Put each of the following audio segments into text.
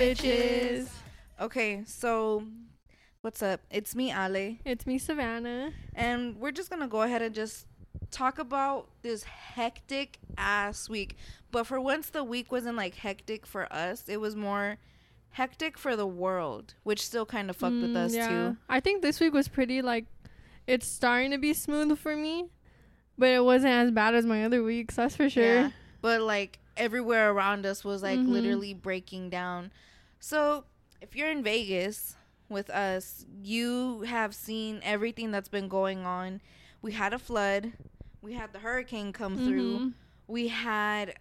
bitches? Okay, so what's up? It's me, Ale, It's me, Savannah. and we're just gonna go ahead and just talk about this hectic ass week. But for once, the week wasn't like hectic for us. It was more hectic for the world, which still kind of fucked with Mm, us too. I think this week was pretty like it's starting to be smooth for me, but it wasn't as bad as my other weeks. That's for sure. Yeah. But like everywhere around us was like Mhm. literally breaking down. So if you're in Vegas with us, you have seen everything that's been going on. We had a flood. We had the hurricane come through. Mhm. We had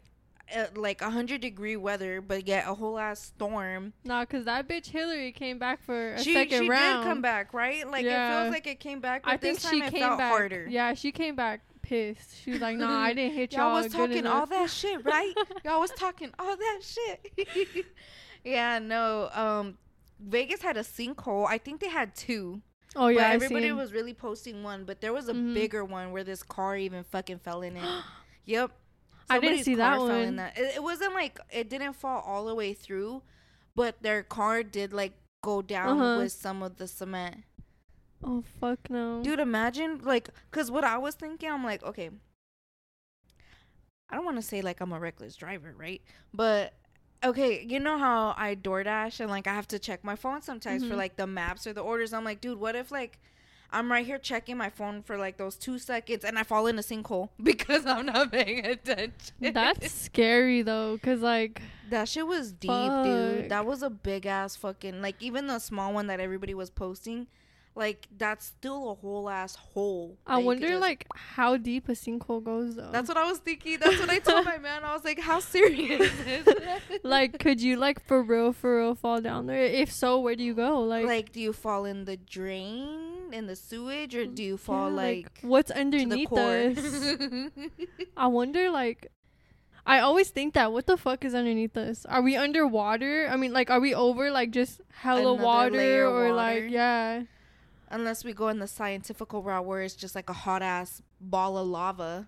uh, like a hundred degree weather, but yet a whole ass storm. Nah, cause that bitch Hilary came back for a she second she round. did come back, right? Like it feels like it came back, but I think this time she it came felt back. harder. Yeah, she came back pissed. She was like, "Nah, I didn't hit y'all." Y'all was talking all that shit, right? Y'all was talking all that shit. Yeah, no. Um, Vegas had a sinkhole. I think they had two. Oh yeah, but everybody was really posting one, but there was a Mhm. bigger one where this car even fucking fell in it. yep. I didn't Somebody's see that car fell in one. that. It, it wasn't like it didn't fall all the way through, but their car did like go down Uh-huh. with some of the cement. Oh fuck no. Dude, imagine like, cause what I was thinking, I'm like, okay, I don't want to say like I'm a reckless driver, right? But okay, you know how I DoorDash and like I have to check my phone sometimes for Mhm. like the maps or the orders. I'm like, dude, what if like I'm right here checking my phone for like those two seconds and I fall in a sinkhole because I'm not paying attention. That's scary though, cause like that shit was deep, Fuck. dude. That was a big ass fucking like even the small one that everybody was posting. Like that's still a whole ass hole. I that you could wonder just- like how deep a sinkhole goes though. That's what I was thinking. That's what I told my man. I was like, "How serious is it?" like could you like for real for real fall down there? If so, where do you go? Like, like, do you fall in the drain in the sewage, or do you fall yeah, like, what's to the underneath us? I wonder like I always think that what the fuck is underneath us? Are we underwater? I mean like are we over like just hella Another water or water? like yeah. Unless we go in the scientific route where it's just like a hot ass ball of lava.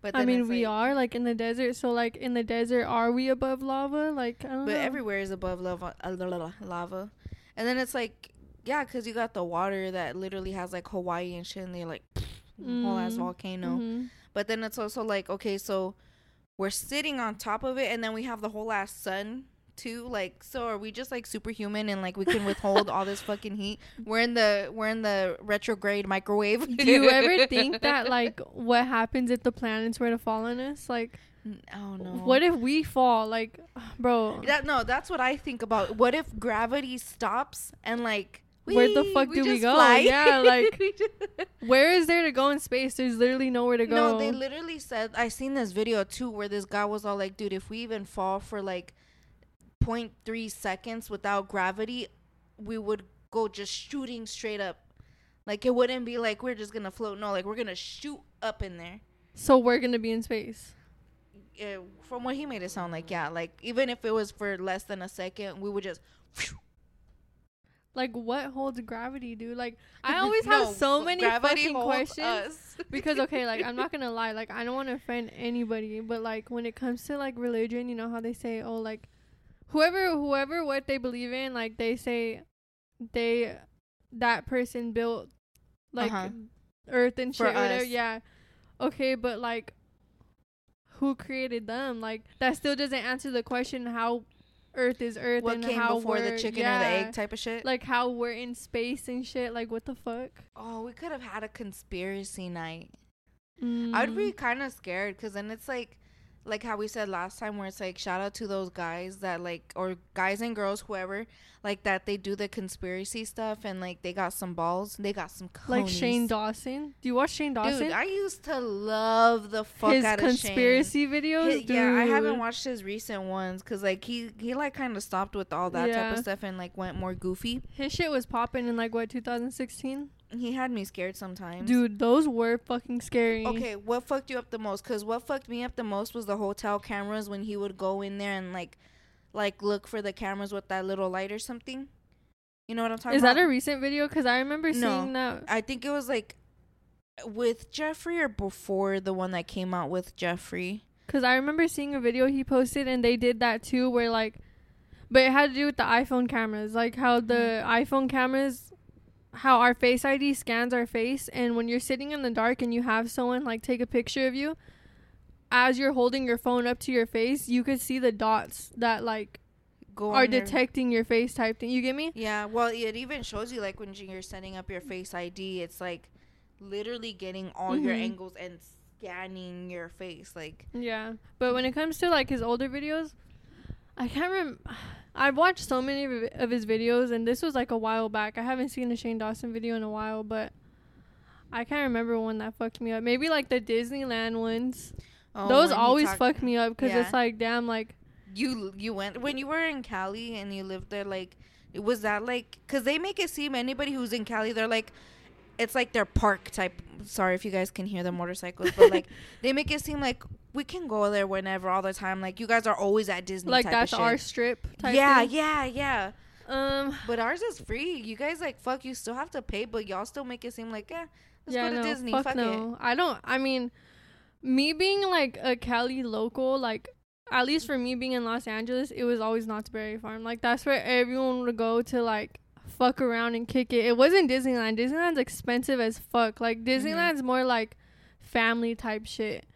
But I mean we like- are like in the desert, so like in the desert are we above lava? Like I don't but know. everywhere is above lava, uh, la- la- la- lava. And then it's like, yeah, because you got the water that literally has like Hawaii and shit, and they're like whole ass Mm, volcano. mhm. But then it's also like, okay, so we're sitting on top of it, and then we have the whole ass sun too. Like, so are we just like superhuman and like we can withhold all this fucking heat? We're in the we're in the retrograde microwave. Do you ever think that like what happens if the planets were to fall on us? Like Oh no. what if we fall? Like bro, That no, that's what I think about. What if gravity stops and like Where the wee, fuck do we go? fly? Yeah, like, where is there to go in space? There's literally nowhere to go. No, they literally said I seen this video too where this guy was all like, dude, if we even fall for like 0.3 seconds without gravity, we would go just shooting straight up. Like it wouldn't be like we're just gonna float. No, like we're gonna shoot up in there. so we're gonna be in space. Uh, from what he made it sound like, yeah, like even if it was for less than a second, we would just. Like what holds gravity, dude? Like I always No, have so many gravity fucking questions. us. because okay, like I'm not gonna lie, like I don't want to offend anybody, but like when it comes to like religion, you know how they say, oh, like whoever, whoever, what they believe in, like they say, they that person built like Uh-huh. Earth and For shit, whatever. us. Yeah, okay, but like who created them? Like that still doesn't answer the question how Earth is Earth what and came how before the chicken or the egg type of shit? Like how we're in space and shit. Like what the fuck? oh, we could have had a conspiracy night. I'd be Mm. kind of scared because then it's like, like how we said last time, where it's like shout out to those guys that like, or guys and girls, whoever, like that they do the conspiracy stuff and like they got some balls, they got some like. Shane Dawson. Do you watch Shane Dawson? Dude, I used to love the fuck His out of Shane. conspiracy videos. Hi- yeah, I haven't watched his recent ones because like he he like kind of stopped with all that type of stuff and like went more goofy. His shit was popping in like what 2016. He had me scared sometimes. Dude, those were fucking scary. Okay, what fucked you up the most? Cause what fucked me up the most was the hotel cameras when he would go in there and like, like look for the cameras with that little light or something. You know what I'm talking Is about? Is that a recent video? Cause I remember No. seeing that. I think it was like with Jeffrey or before the one that came out with Jeffrey. Cause I remember seeing a video he posted and they did that too, where like but it had to do with the iPhone cameras, like how the mm-hmm. iPhone cameras, how our Face ID scans our face, and when you're sitting in the dark and you have someone like take a picture of you, as you're holding your phone up to your face, you could see the dots that like Go are detecting your face type thing. You get me? Yeah, well, it even shows you like when you're setting up your Face ID, it's like literally getting all your Mhm. angles and scanning your face. Like, Yeah, but when it comes to like his older videos, I can't remember. I've watched so many of of his videos, and this was like a while back. I haven't seen a Shane Dawson video in a while, but I can't remember one that fucked me up. Maybe like the Disneyland ones. Oh, Those always talk- fuck me up because Yeah. it's like, damn, like You you went when you were in Cali and you lived there. Like, it was that like because they make it seem anybody who's in Cali, they're like. It's like their park type. Sorry if you guys can hear the motorcycles, but like they make it seem like we can go there whenever, all the time. Like you guys are always at Disney. like type that's of our strip type. Yeah, thing. yeah, yeah. Um. But ours is free. You guys like fuck. You still have to pay, but y'all still make it seem like yeah. Let's yeah, go to no, Disney. Fuck, Fuck, no. I don't. I mean, me being like a Cali local, like at least for me being in Los Angeles, it was always Knott's Berry Farm. Like that's where everyone would go to like fuck around and kick it. It wasn't Disneyland. Disneyland's expensive as fuck. Like mm-hmm. Disneyland's more like family type shit.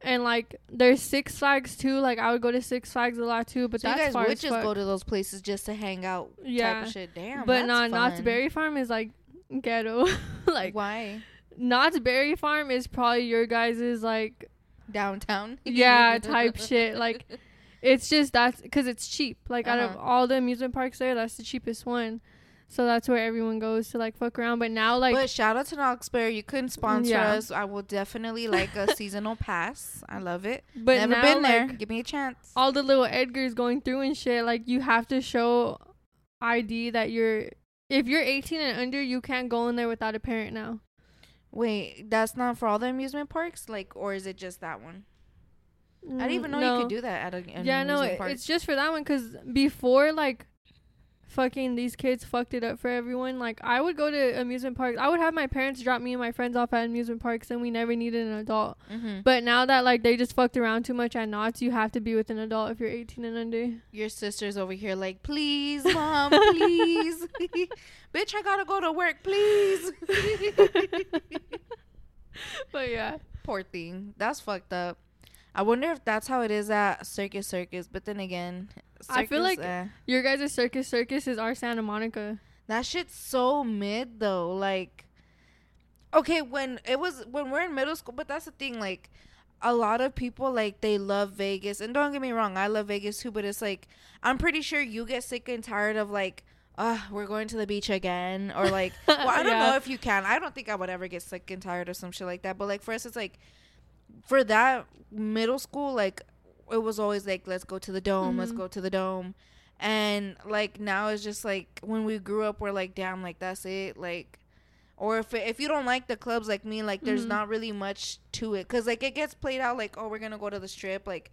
And like there's Six Flags too. Like I would go to Six Flags a lot too, but So you that's guys far would just fuck. go to those places just to hang out. yeah, Type of shit. Damn. but not Knott's. Berry Farm is like ghetto. like Why Knott's Berry Farm is probably your guys's like downtown? yeah type shit. Like it's just that's because it's cheap. Like out of Uh-huh. all the amusement parks there, that's the cheapest one. So that's where everyone goes to like fuck around. But now like but shout out to Knott's Berry. You couldn't sponsor Yeah. us. I will definitely like a seasonal pass. I love it. but Never now, been there. like, Give me a chance. all the little Edgars going through and shit. Like you have to show ID that you're. If you're 18 and under, you can't go in there without a parent now. Wait, that's not for all the amusement parks, like, or is it just that one? I didn't even mm, know you could do that at a an yeah, no, amusement it- it's just for that one because before like fucking these kids fucked it up for everyone. Like I would go to amusement parks. I would have my parents drop me and my friends off at amusement parks, and we never needed an adult. mm-hmm. But now that like they just fucked around too much at Knott's, you have to be with an adult if you're 18 and under. Your sister's over here like, please, mom, please. Bitch, I gotta go to work, please. but yeah, Poor thing. That's fucked up. I wonder if that's how it is at Circus Circus. But then again, I feel like- eh. your guys' circus circus is our Santa Monica. that shit's so mid though. Like, okay, when it was when we're in middle school, but that's the thing. Like, a lot of people like they love Vegas, and don't get me wrong, I love Vegas too. But it's like I'm pretty sure you get sick and tired of like. Uh, we're going to the beach again, or like, well, I don't Yeah. know if you can. I don't think I would ever get sick and tired of some shit like that. But like for us, it's like, for that middle school, like, it was always like, let's go to the dome, let's Mhm. go to the dome, and like now it's just like when we grew up, we're like, damn, like that's it, like, or if if you don't like the clubs like me, like, there's Mhm. not really much to it, cause like it gets played out like, oh, we're gonna go to the strip, like,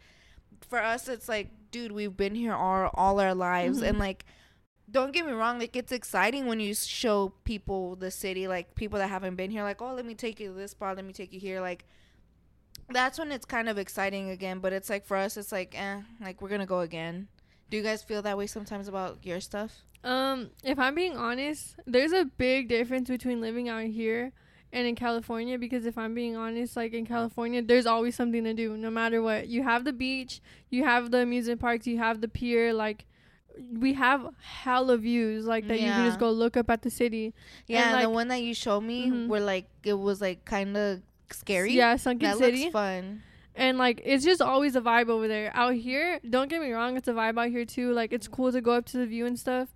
for us, it's like, dude, we've been here all all our lives, Mhm. and like. Don't get me wrong, like it's exciting when you show people the city, like people that haven't been here, like, oh, let me take you to this spot, let me take you here, like that's when it's kind of exciting again. But it's like for us, it's like, eh, like we're gonna go again. Do you guys feel that way sometimes about your stuff? Um, if I'm being honest, there's a big difference between living out here and in California because if I'm being honest, like in California, there's always something to do no matter what. You have the beach, you have the amusement parks, you have the pier, like we have hella views like that you can just go look up at the city. Yeah, And, the one that you showed me, Mhm. where like it was like kind of scary. Yeah, Sunken that City. looks fun. And like it's just always a vibe over there. Out here, don't get me wrong, it's a vibe out here too. Like it's cool to go up to the view and stuff,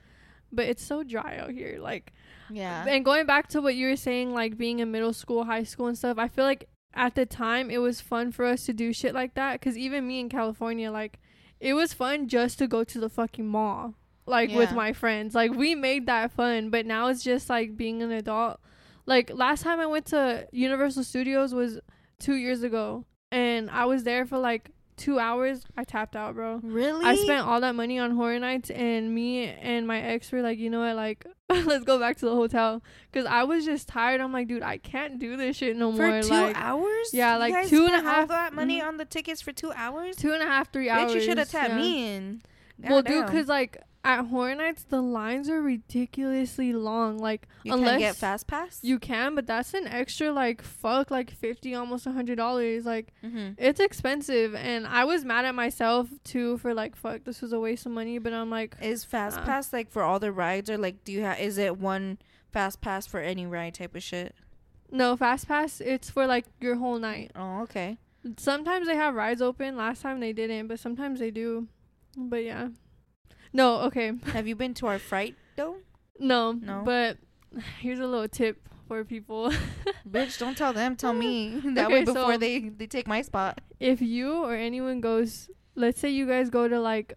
but it's so dry out here. Like Yeah, And going back to what you were saying, like being in middle school, high school, and stuff, I feel like at the time it was fun for us to do shit like that. Cause even me in California, like it was fun just to go to the fucking mall, like with my friends. Like we made that fun. But now it's just like being an adult. Like last time I went to Universal Studios was two years ago, and I was there for like two hours. I tapped out, bro. really. I spent all that money on horror nights, and me and my ex were like, you know what, like, let's go back to the hotel, cause I was just tired. I'm like, dude, I can't do this shit no for more. two like, hours. yeah, You like guys two and a spent all that money mhm. on the tickets for two hours. two and a half, three hours. Bitch, you should have tapped yeah. me in. Well, dude, cause like at Horror Nights the lines are ridiculously long. Like You unless can get fast pass. you can, but that's an extra like fuck like fifty almost a hundred dollars. Like mm-hmm. it's expensive, and I was mad at myself too for like fuck this was a waste of money. But I'm like Is fast pass like for all the rides, or like do you have? Is it one fast pass for any ride type of shit? no fast pass. It's for like your whole night. Oh, okay. Sometimes they have rides open. Last time they didn't, but sometimes they do. But yeah. No, okay. have you been to our fright though? No. No? But here's a little tip for people. Bitch, don't tell them. Tell me. that Okay, way, before so- they they take my spot. if you or anyone goes, let's say you guys go to like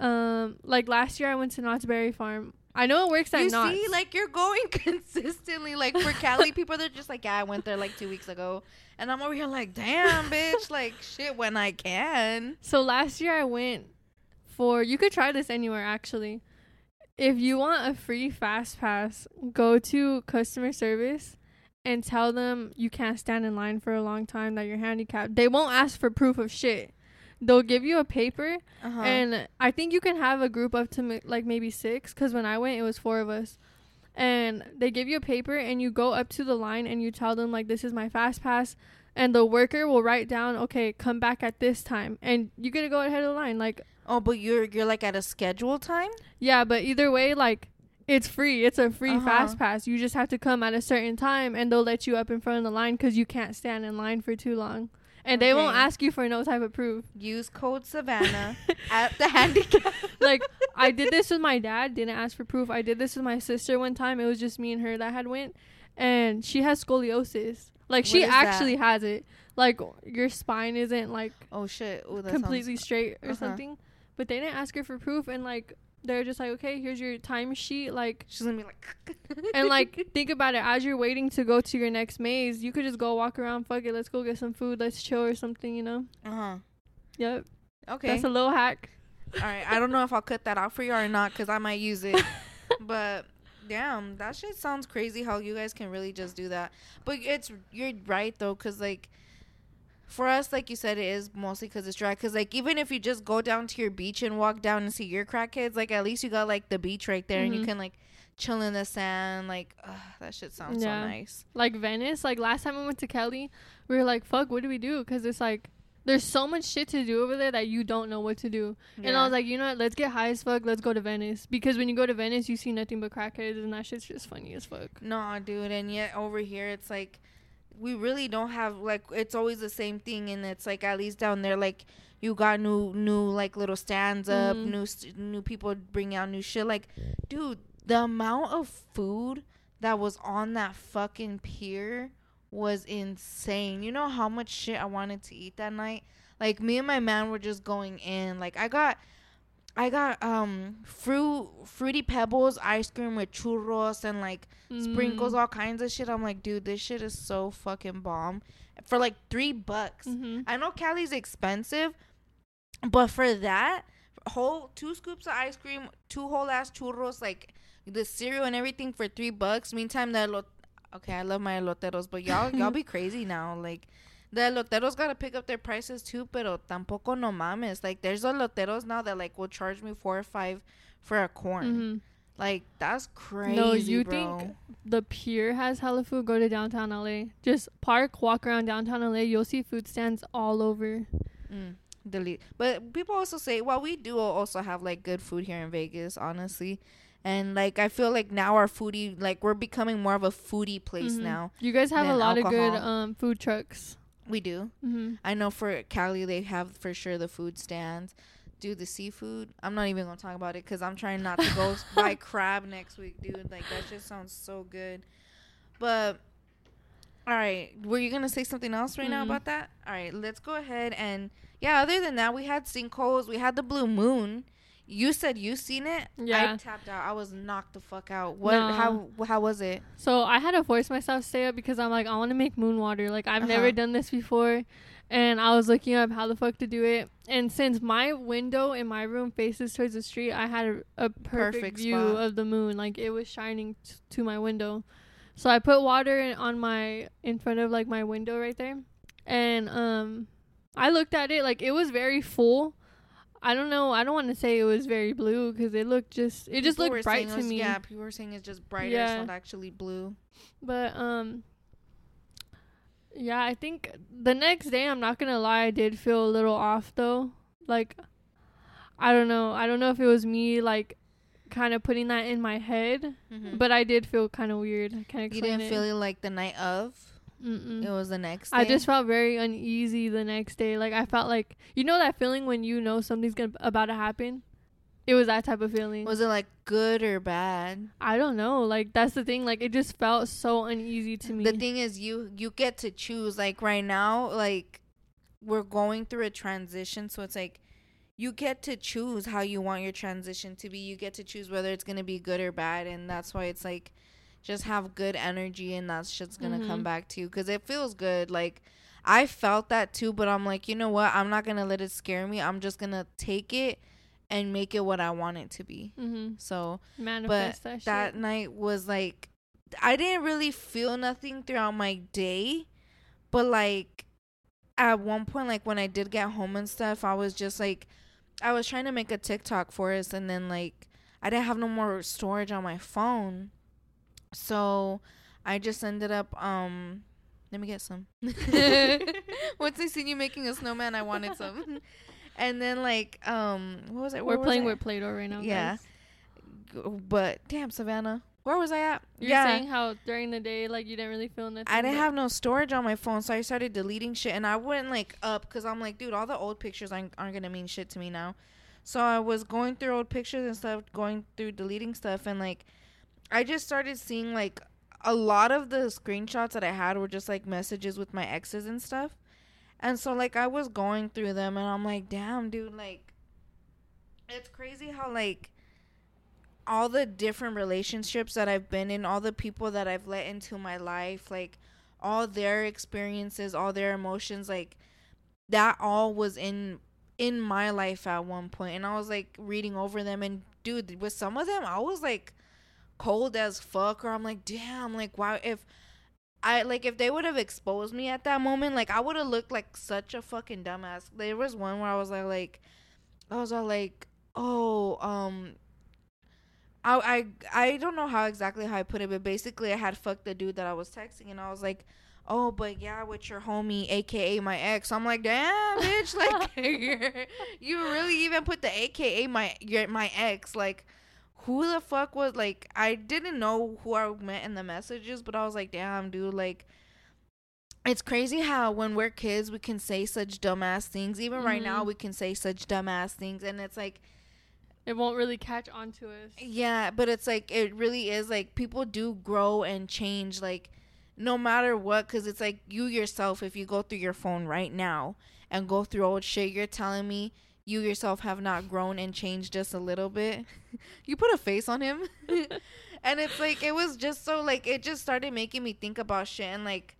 um like last year I went to Knott's Berry Farm. I know it works at You Knott's. see, like you're going consistently. Like for Cali people, they're just like, yeah, I went there like two weeks ago, and I'm over here like, damn, bitch, like shit when I can. So last year I went for you could try this anywhere actually. If you want a free fast pass, go to customer service and tell them you can't stand in line for a long time that you're handicapped. They won't ask for proof of shit. They'll give you a paper Uh-huh. and I think you can have a group up to ma- like maybe 6 cuz when I went it was 4 of us. And they give you a paper and you go up to the line and you tell them like this is my fast pass and the worker will write down okay come back at this time and you get to go ahead of the line like oh, but you're you're like at a scheduled time. yeah but either way like it's free it's a free Uh-huh. fast pass you just have to come at a certain time and they'll let you up in front of the line because you can't stand in line for too long and they won't ask you for no type of proof Use code Savannah at the handicap. like I did this with my dad, didn't ask for proof. I did this with my sister one time. It was just me and her that had went, and she has scoliosis. Like she What that? actually has it. Like your spine isn't like Oh shit! Ooh, that completely straight or uh-huh. something. But they didn't ask her for proof, and like they're just like, okay, here's your time sheet. Like she's gonna be like. and like think about it as you're waiting to go to your next maze, you could just go walk around. Fuck it, let's go get some food. Let's chill or something. You know. Uh huh. Yep. Okay. That's a little hack. All right. I don't know if I'll cut that out for you or not because I might use it. but damn, that shit sounds crazy. How you guys can really just do that. But it's you're right though, because like. For us, like you said, it is mostly because it's dry. Because, like, even if you just go down to your beach and walk down and see your crackheads, like, at least you got, like, the beach right there and you Mhm. can, like, chill in the sand. Like, ugh, that shit sounds Yeah. so nice. like Venice. Like last time I went to Cali, we were like, "Fuck, what do we do?" Because it's like there's so much shit to do over there that you don't know what to do. And I was like, you know what? Let's get high as fuck. Let's go to Venice because when you go to Venice, you see nothing but crackheads, and that shit's just funny as fuck. No, dude, and yet over here it's like we really don't have like it's always the same thing, and it's like at least down there like you got new new like little stands up, Mhm. new st- new people bring out new shit. Like, dude, the amount of food that was on that fucking pier was insane. You know how much shit I wanted to eat that night? Like me and my man were just going in. Like I got I got um fruit fruity pebbles ice cream with churros and like sprinkles all kinds of shit. I'm like, dude, this shit is so fucking bomb. For like three bucks. Mm-hmm. I know Cali's expensive, but for that whole two scoops of ice cream, two whole ass churros, like the cereal and everything for three bucks. Meantime, the elot- okay, I love my loteros, but y'all y'all be crazy now. Like the eloteros gotta pick up their prices too, pero tampoco no mames. Like there's eloteros now that like will charge me four or five for a corn. Mm-hmm. Like that's crazy. No, you bro. think the pier has hella food? Go to downtown LA. Just park, walk around downtown LA. You'll see food stands all over. Mm, delete. But people also say, well, we do also have like good food here in Vegas, honestly. And like I feel like now our foodie, like we're becoming more of a foodie place Mhm. now. You guys have a lot of good um food trucks. We do. Mm-hmm. I know for Cali they have for sure the food stands. Do the seafood. I'm not even gonna talk about it because I'm trying not to go buy crab next week, dude. Like that just sounds so good. But all right, were you gonna say something else right now Mhm. about that? All right, let's go ahead and yeah. Other than that, we had sinkholes. We had the blue moon. You said you seen it. Yeah. I tapped out. I was knocked the fuck out. What? Nah. How? How was it? So I had to force myself to stay up because I'm like, I want to make moon water. Like I've Uh-huh. never done this before, and I was looking up how the fuck to do it. And since my window in my room faces towards the street, I had a, a perfect, Perfect view spot. of the moon. Like it was shining t- to my window. So I put water in, on my in front of like my window right there, and um, I looked at it like it was very full. I don't know. I don't want to say it was very blue because it looked just it just People looked bright to was- me. Yeah, people were saying it's just brighter. Yeah. It's not actually blue. But um yeah, I think the next day I'm not going to lie, I did feel a little off though. Like I don't know. I don't know if it was me like kind of putting that in my head, but I did feel kind of weird. I can't Mm-hmm. you didn't it. feel it like the night of. Mm-mm. It was the next. Day? I just felt very uneasy the next day. Like I felt like you know that feeling when you know something's gonna about to happen. It was that type of feeling. Was it like good or bad? I don't know. Like that's the thing. Like it just felt so uneasy to me. The thing is, you you get to choose. Like right now, like we're going through a transition, so it's like you get to choose how you want your transition to be. You get to choose whether it's gonna be good or bad, and that's why it's like just have good energy, and that shit's gonna come Mhm. back to you because it feels good. Like I felt that too, but I'm like, you know what? I'm not gonna let it scare me. I'm just gonna take it and make it what I want it to be. mm-hmm. So Manifest that, that shit. night was like I didn't really feel nothing throughout my day, but like at one point like when I did get home and stuff, I was just like I was trying to make a TikTok for us and then like I didn't have no more storage on my phone. So I just ended up um let me get some. Once I seen you making a snowman, I wanted some. And then like um what was it? We're was playing I? with Play-Doh right now. Yeah. guys. But damn Savannah, where was I at? You're saying how during the day like you didn't really feel nothing. I didn't have no storage on my phone, so I started deleting shit, and I went like up because I'm like, dude, all the old pictures aren't, aren't gonna mean shit to me now. So I was going through old pictures and stuff, going through deleting stuff, and like, I just started seeing like a lot of the screenshots that I had were just like messages with my exes and stuff, and so like I was going through them, and I'm like, damn, dude, like, it's crazy how like all the different relationships that I've been in, all the people that I've let into my life, like all their experiences, all their emotions, like that all was in in my life at one point. And I was like reading over them and dude, with some of them I was like cold as fuck or I'm like, damn, like wow if I like if they would have exposed me at that moment, like I would have looked like such a fucking dumbass. There was one where I was like like I was all like, "Oh, um I, I I don't know how exactly how I put it, but basically I had fucked the dude that I was texting, and I was like, "Oh, but yeah, with your homie, aka my ex." I'm like, "Damn, bitch! Like, you really even put the aka my your my ex? Like, who the fuck was like? I didn't know who I met in the messages, but I was like, damn, dude, like." It's crazy how when we're kids we can say such dumbass things. Even right now Mhm. we can say such dumbass things, and it's like It won't really catch on to us. yeah, but it's like it really is like people do grow and change like no matter what cuz it's like you yourself if you go through your phone right now and go through old shit you're telling me you yourself have not grown and changed just a little bit. you put a face on him. and it's like it was just so like it just started making me think about shit and like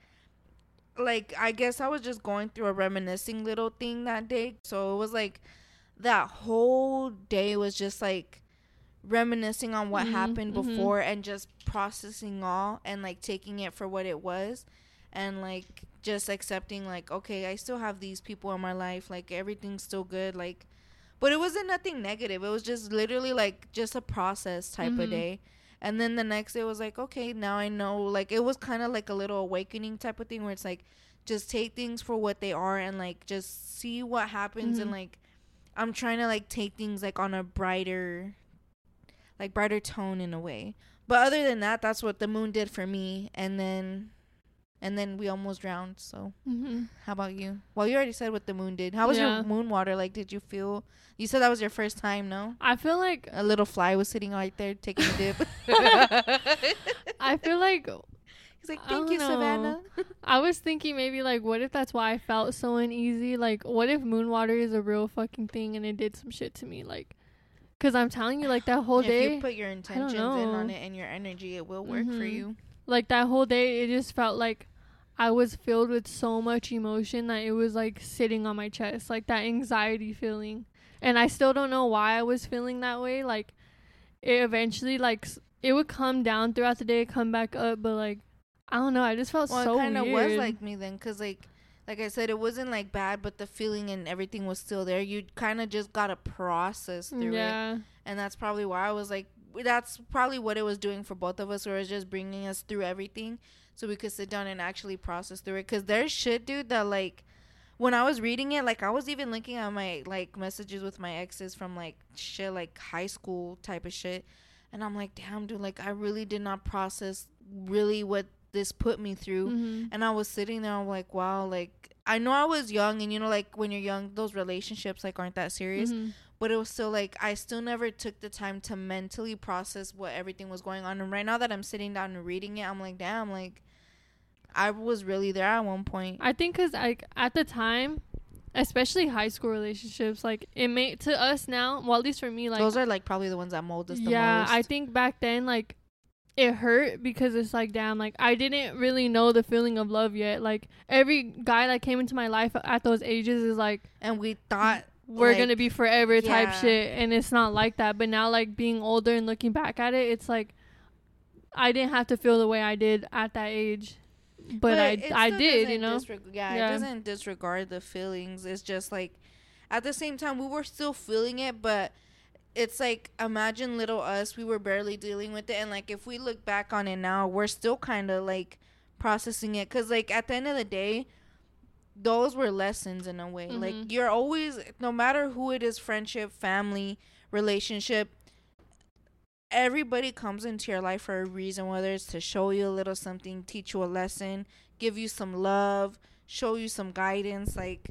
like I guess I was just going through a reminiscing little thing that day. So it was like that whole day was just like reminiscing on what Mhm, happened mhm. before and just processing all and like taking it for what it was and like just accepting like okay I still have these people in my life like everything's still good like but it wasn't nothing negative it was just literally like just a process type of Mhm. day and then the next day was like okay now I know like it was kind of like a little awakening type of thing where it's like just take things for what they are and like just see what happens and Mhm. like I'm trying to like take things like on a brighter like brighter tone in a way. But other than that, that's what the moon did for me and then and then we almost drowned. So, Mm-hmm. how about you? Well, you already said what the moon did. How was Yeah. your moon water? Like did you feel You said that was your first time, no? I feel like A little fly was sitting right there taking a dip. I feel like He's like, "Thank you, know. Savannah." I was thinking maybe like what if that's why I felt so uneasy? Like what if moon water is a real fucking thing and it did some shit to me? Like, cause I'm telling you, like that whole if day, you put your intentions in on it and your energy, it will work for Mhm. you. Like that whole day, it just felt like I was filled with so much emotion that it was like sitting on my chest, like that anxiety feeling. And I still don't know why I was feeling that way. Like, it eventually like it would come down throughout the day, come back up, but like I don't know. I just felt Well, so it kind of was like me then, cause like, like I said, it wasn't like bad, but the feeling and everything was still there. You kind of just gotta process through it, and that's probably why I was like, that's probably what it was doing for both of us, where it was just bringing us through everything, so we could sit down and actually process through it. Cause there's shit, dude, that like. When I was reading it, like I was even looking at my like messages with my exes from like shit like high school type of shit, and I'm like, damn, dude, like I really did not process really what this put me through. hmm And I was sitting there, I'm like, wow, like I know I was young, and you know, like when you're young, those relationships like aren't that serious. hmm But it was still like I still never took the time to mentally process what everything was going on. And right now that I'm sitting down and reading it, I'm like, damn, like I was really there at one point. I think because like at the time, especially high school relationships, like it made to us now. Well, at least for me, like those are like probably the ones that mold us the yeah. I think back then, like it hurt because it's like damn, like I didn't really know the feeling of love yet. Like every guy that came into my life at those ages is like and we thought we're like, gonna be forever type shit, and it's not like that. But now, like being older and looking back at it, it's like I didn't have to feel the way I did at that age, but, it I I did, you know. disreg- yeah, Yeah. it doesn't disregard the feelings. It's just like at the same time we were still feeling it, but it's like imagine little us. We were barely dealing with it, and like if we look back on it now, we're still kind of like processing it because like at the end of the day. Those were lessons in a way. Mhm. Like you're always, no matter who it is, friendship, family, relationship, everybody comes into your life for a reason, whether it's to show you a little something, teach you a lesson, give you some love, show you some guidance, like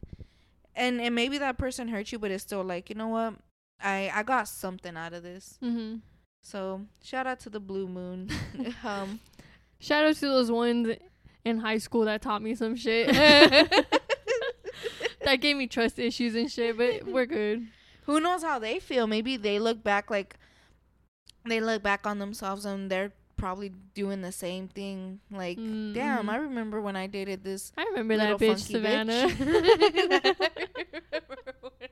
and and maybe that person hurt you, but it's still like, you know what? I I got something out of this. hmm So shout out to the blue moon. um Shout out to those ones in high school that taught me some shit. that gave me trust issues and shit, but we're good. who knows how they feel? Maybe they look back like they look back on themselves and they're probably doing the same thing. Like, Mm, damn, mhm. I remember when I dated this I remember that bitch, funky Savannah. bitch.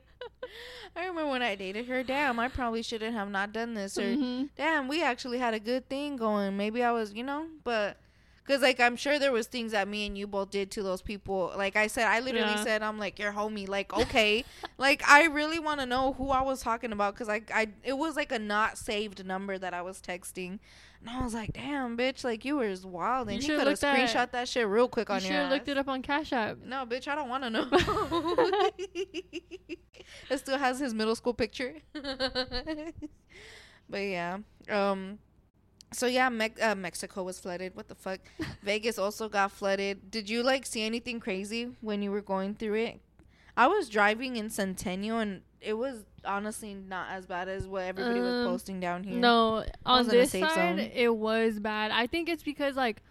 I remember when I dated her. Damn, I probably shouldn't have not done this. Or Mhm. damn, we actually had a good thing going. Maybe I was, you know, but because like I'm sure there was things that me and you both did to those people. Like I said, I literally Yeah. said, I'm like your homie. Like okay, like I really want to know who I was talking about because I, I, it was like a not saved number that I was texting. And I was like, damn, bitch, like you were just wild. And you, should've could have looked at- screenshot that shit real quick You on your have looked it up on Cash App. No, bitch, I don't want to know. it still has his middle school picture. but yeah, um, so yeah, Me- uh, Mexico was flooded. What the fuck? Vegas also got flooded. Did you like see anything crazy when you were going through it? I was driving in Centennial and it was honestly not as bad as what everybody was Um, posting down here. No, on was this side, zone. it was bad. I think it's because like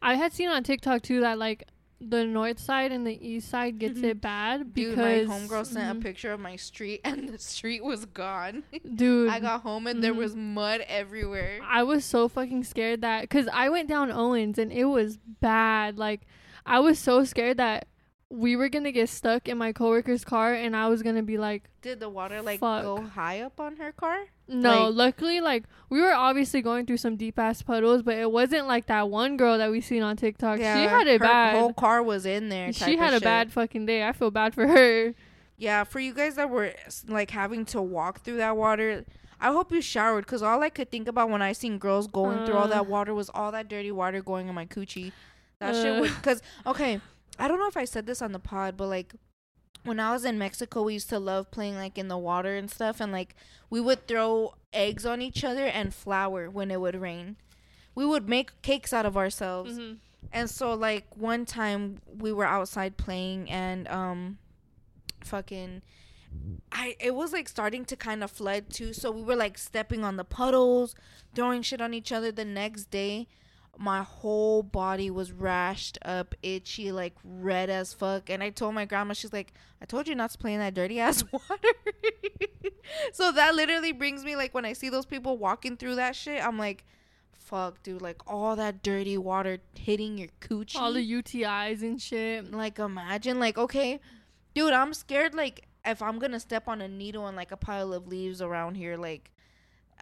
I had seen on TikTok too that like the north side and the east side gets it bad Dude, because my homegirl sent a Mhm. picture of my street and the street was gone. Dude, I got home and there Mhm. was mud everywhere. I was so fucking scared that because I went down Owens and it was bad. Like I was so scared that we were gonna get stuck in my coworker's car and I was gonna be like, Did the water like Fuck. go high up on her car? no. Like- luckily, like we were obviously going through some deep ass puddles, but it wasn't like that one girl that we seen on TikTok. she had it her bad. whole car was in there. she had a shit. bad fucking day. I feel bad for her. Yeah, for you guys that were like having to walk through that water, I hope you showered because all I could think about when I seen girls going through all Uh. that water was all that dirty water going in my coochie. That shit Uh. would because okay, I don't know if I said this on the pod, but like when I was in Mexico, we used to love playing like in the water and stuff, and like we would throw eggs on each other and flour when it would rain. We would make cakes out of ourselves. Mhm. And so like one time we were outside playing and um fucking I it was like starting to kind of flood too. So we were like stepping on the puddles, throwing shit on each other the next day. My whole body was rashed up, itchy, like red as fuck. And I told my grandma, she's like, I told you not to play in that dirty ass water. so that literally brings me like when I see those people walking through that shit, I'm like, fuck, dude, like all that dirty water hitting your coochie. All the UTIs and shit. like imagine, like okay, dude, I'm scared. Like if I'm gonna step on a needle and like a pile of leaves around here, like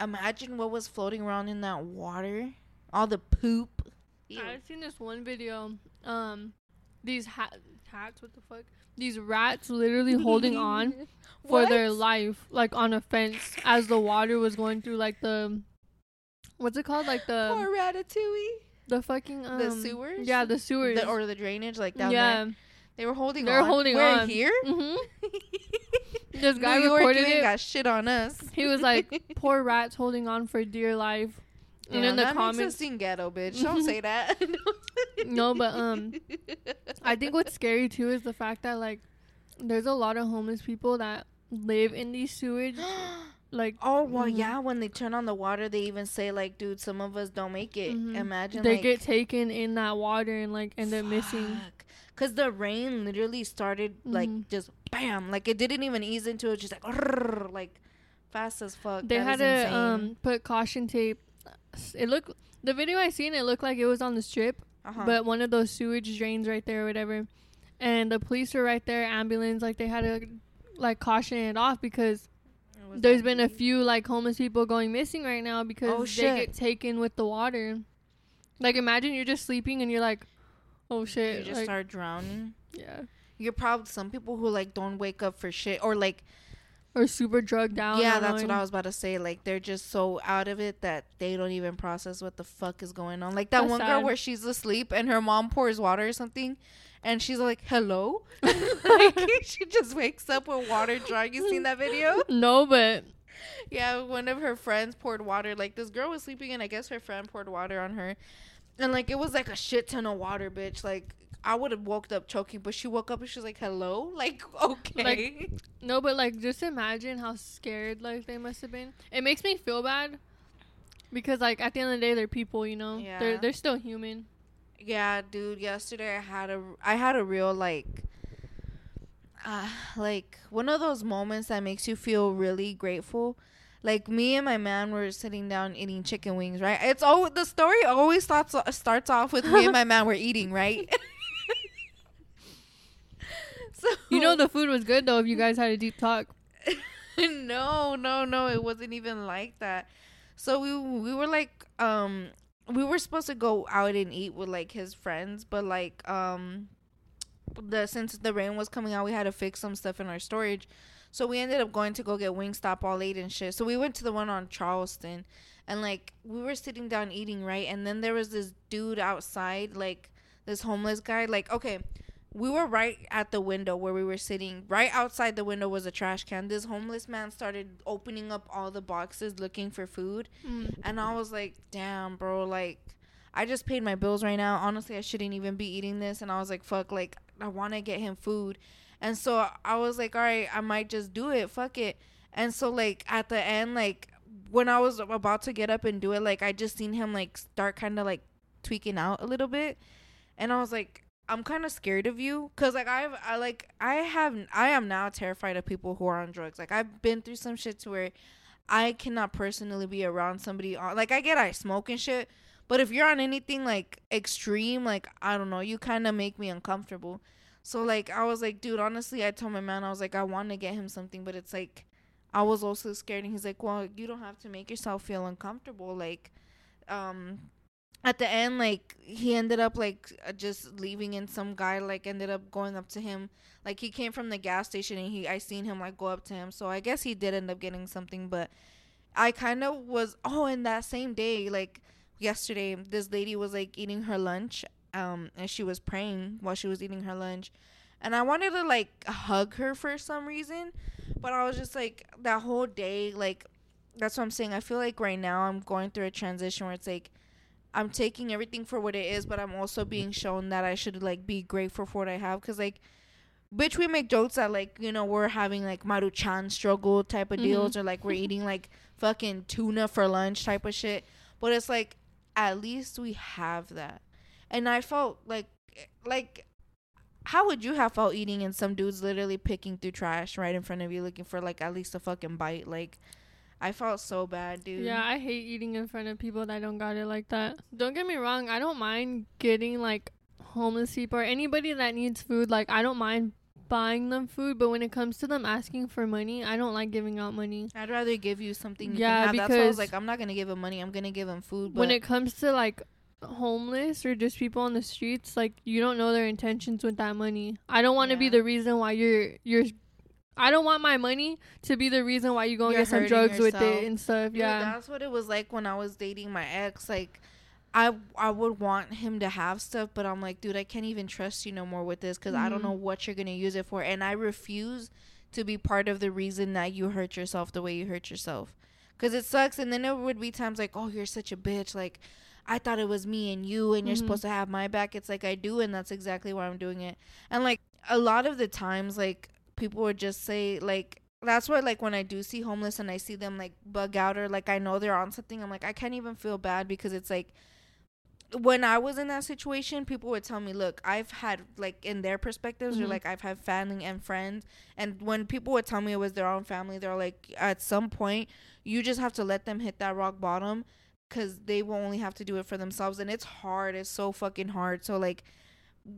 imagine what was floating around in that water, all the poop. Ew. I've seen this one video. Um, these ha- cats. What the fuck? These rats literally holding on for their life, like on a fence, as the water was going through, like the what's it called, like the Poor Ratatouille. the fucking um, The sewers? Yeah, the sewers. The, or the drainage, like down yeah. there. They were holding They're on. holding We're on. here? hmm This guy New York, recorded you it. got shit on us. He was like, "Poor rats holding on for dear life." And Yeah, in the that makes us seem ghetto, bitch. Don't say that. no, but um, I think what's scary too is the fact that like, there's a lot of homeless people that live in these sewage. Like, oh well, Mhm. yeah. When they turn on the water, they even say like, "Dude, some of us don't make it." Mhm. Imagine they like, get taken in that water and like end up missing. Cause the rain literally started like Mhm. just bam, like it didn't even ease into it, just like like fast as fuck. They That had to um put caution tape. It looked the video I seen. It looked like it was on the strip, uh-huh. but one of those sewage drains right there or whatever. And the police were right there, ambulance, like they had to like caution it off because there's been a few like homeless people going missing right now because Oh, they get taken with the water. Like imagine you're just sleeping and you're like, oh shit, You just like, start drowning. yeah, You're probably some people who like don't wake up for shit or like or super drugged out. yeah, that's what. I was about to say. Like they're just so out of it that they don't even process what the fuck is going on. Like that That's one girl where she's asleep and her mom pours water or something. And she's like, "Hello," like she just wakes up with water drying. You seen that video? No, but Yeah, one of her friends poured water. Like this girl was sleeping, and I guess her friend poured water on her, and like it was like a shit ton of water, bitch. Like I would have woke up choking, but she woke up and she was like, "Hello," like okay. Like, no, but like just imagine how scared like they must have been. It makes me feel bad because like at the end of the day they're people, you know. Yeah. They're they're still human. yeah, dude. Yesterday I had a I had a real like. Uh, like one of those moments that makes you feel really grateful like me and my man were sitting down eating chicken wings right it's all the story always starts starts off with me and my man were eating right so You know the food was good though if you guys had a deep talk. no, no, no, it wasn't even like that. So we we were like um we were supposed to go out and eat with like his friends, but like um the since the rain was coming out, we had to fix some stuff in our storage. So we ended up going to go get Wingstop all late and shit. So we went to the one on Charleston and like we were sitting down eating, right? And then there was this dude outside, like this homeless guy. Like, okay, we were right at the window where we were sitting. Right outside the window was a trash can. This homeless man started opening up all the boxes looking for food. Mm. And I was like, damn, bro, like I just paid my bills right now. Honestly, I shouldn't even be eating this. And I was like, fuck, like I want to get him food. And so I was like, all right, I might just do it. Fuck it. And so like at the end, like when I was about to get up and do it, like I just seen him like start kind of like tweaking out a little bit. And I was like, I'm kind of scared of you cuz like I've I like I have I am now terrified of people who are on drugs. Like I've been through some shit to where I cannot personally be around somebody on like I get I smoke and shit, but if you're on anything like extreme, like I don't know, you kind of make me uncomfortable. So like I was like, dude, honestly, I told my man I was like I want to get him something, but it's like I was also scared and he's like, "Well, you don't have to make yourself feel uncomfortable." Like um at the end like he ended up like uh, just leaving and some guy like ended up going up to him like he came from the gas station and he I seen him like go up to him. So I guess he did end up getting something, but I kind of was oh, and that same day like yesterday this lady was like eating her lunch um and she was praying while she was eating her lunch and I wanted to like hug her for some reason, but I was just like that whole day like that's what I'm saying. I feel like right now I'm going through a transition where it's like I'm taking everything for what it is, but I'm also being shown that I should like be grateful for what I have cuz like bitch we make jokes that like you know we're having like maruchan struggle type of Mhm. deals or like we're eating like fucking tuna for lunch type of shit. But it's like at least we have that. And i felt like like how would you have felt eating and some dudes literally picking through trash right in front of you looking for like at least a fucking bite? Like i felt so bad dude Yeah, I hate eating in front of people that don't got it like that. Don't get me wrong, I don't mind getting like homeless people or anybody that needs food. Like I don't mind buying them food, but when it comes to them asking for money, I don't like giving out money. I'd rather give you something you Yeah, can have. That's why I was because- like, I'm not gonna give them money. I'm gonna give them food. But when it comes to like homeless or just people on the streets, like you don't know their intentions with that money. I don't want to be the reason why you're you're. I don't want my money to be the reason why you go and You're get some drugs with it and stuff. Dude, yeah. that's what it was like when I was dating my ex. Like, I I would want him to have stuff, but I'm like, dude, I can't even trust you no more with this because I don't Mhm. know what you're gonna use it for, and I refuse to be part of the reason that you hurt yourself the way you hurt yourself, because it sucks. And then there would be times like, oh, you're such a bitch, like. I thought it was me and you, and you're Mhm. supposed to have my back. It's like I do, and that's exactly why I'm doing it. And like a lot of the times, like people would just say, like that's why, like when I do see homeless and I see them like bug out or like I know they're on something, I'm like I can't even feel bad because it's like when I was in that situation, people would tell me, "Look, I've had like in their perspectives, or Mhm. like I've had family and friends." And when people would tell me it was their own family, they're like, "At some point, you just have to let them hit that rock bottom, because they will only have to do it for themselves." And it's hard. It's so fucking hard. So like,